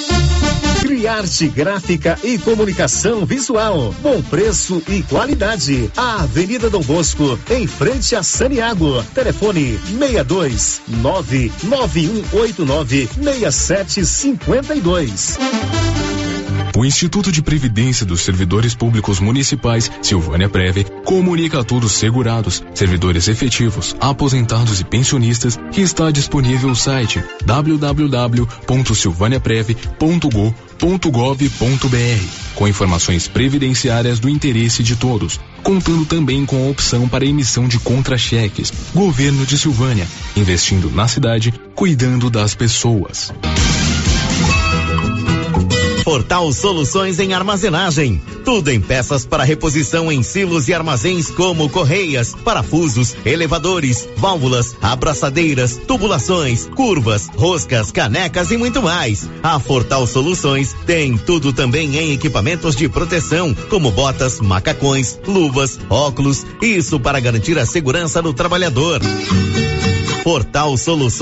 Criarte Gráfica e Comunicação Visual. Bom preço e qualidade. A Avenida Dom Bosco, em frente a Saniago. Telefone 62 99189 6752. O Instituto de Previdência dos Servidores Públicos Municipais, Silvânia Preve, comunica a todos segurados, servidores efetivos, aposentados e pensionistas que está disponível o site www.silvaniapreve.go.gov.br com informações previdenciárias do interesse de todos, contando também com a opção para emissão de contra-cheques. Governo de Silvânia, investindo na cidade, cuidando das pessoas. Portal Soluções em Armazenagem. Tudo em peças para reposição em silos e armazéns como correias, parafusos, elevadores, válvulas, abraçadeiras, tubulações, curvas, roscas, canecas e muito mais. A Fortal Soluções tem tudo também em equipamentos de proteção, como botas, macacões, luvas, óculos, isso para garantir a segurança do trabalhador. Portal Soluções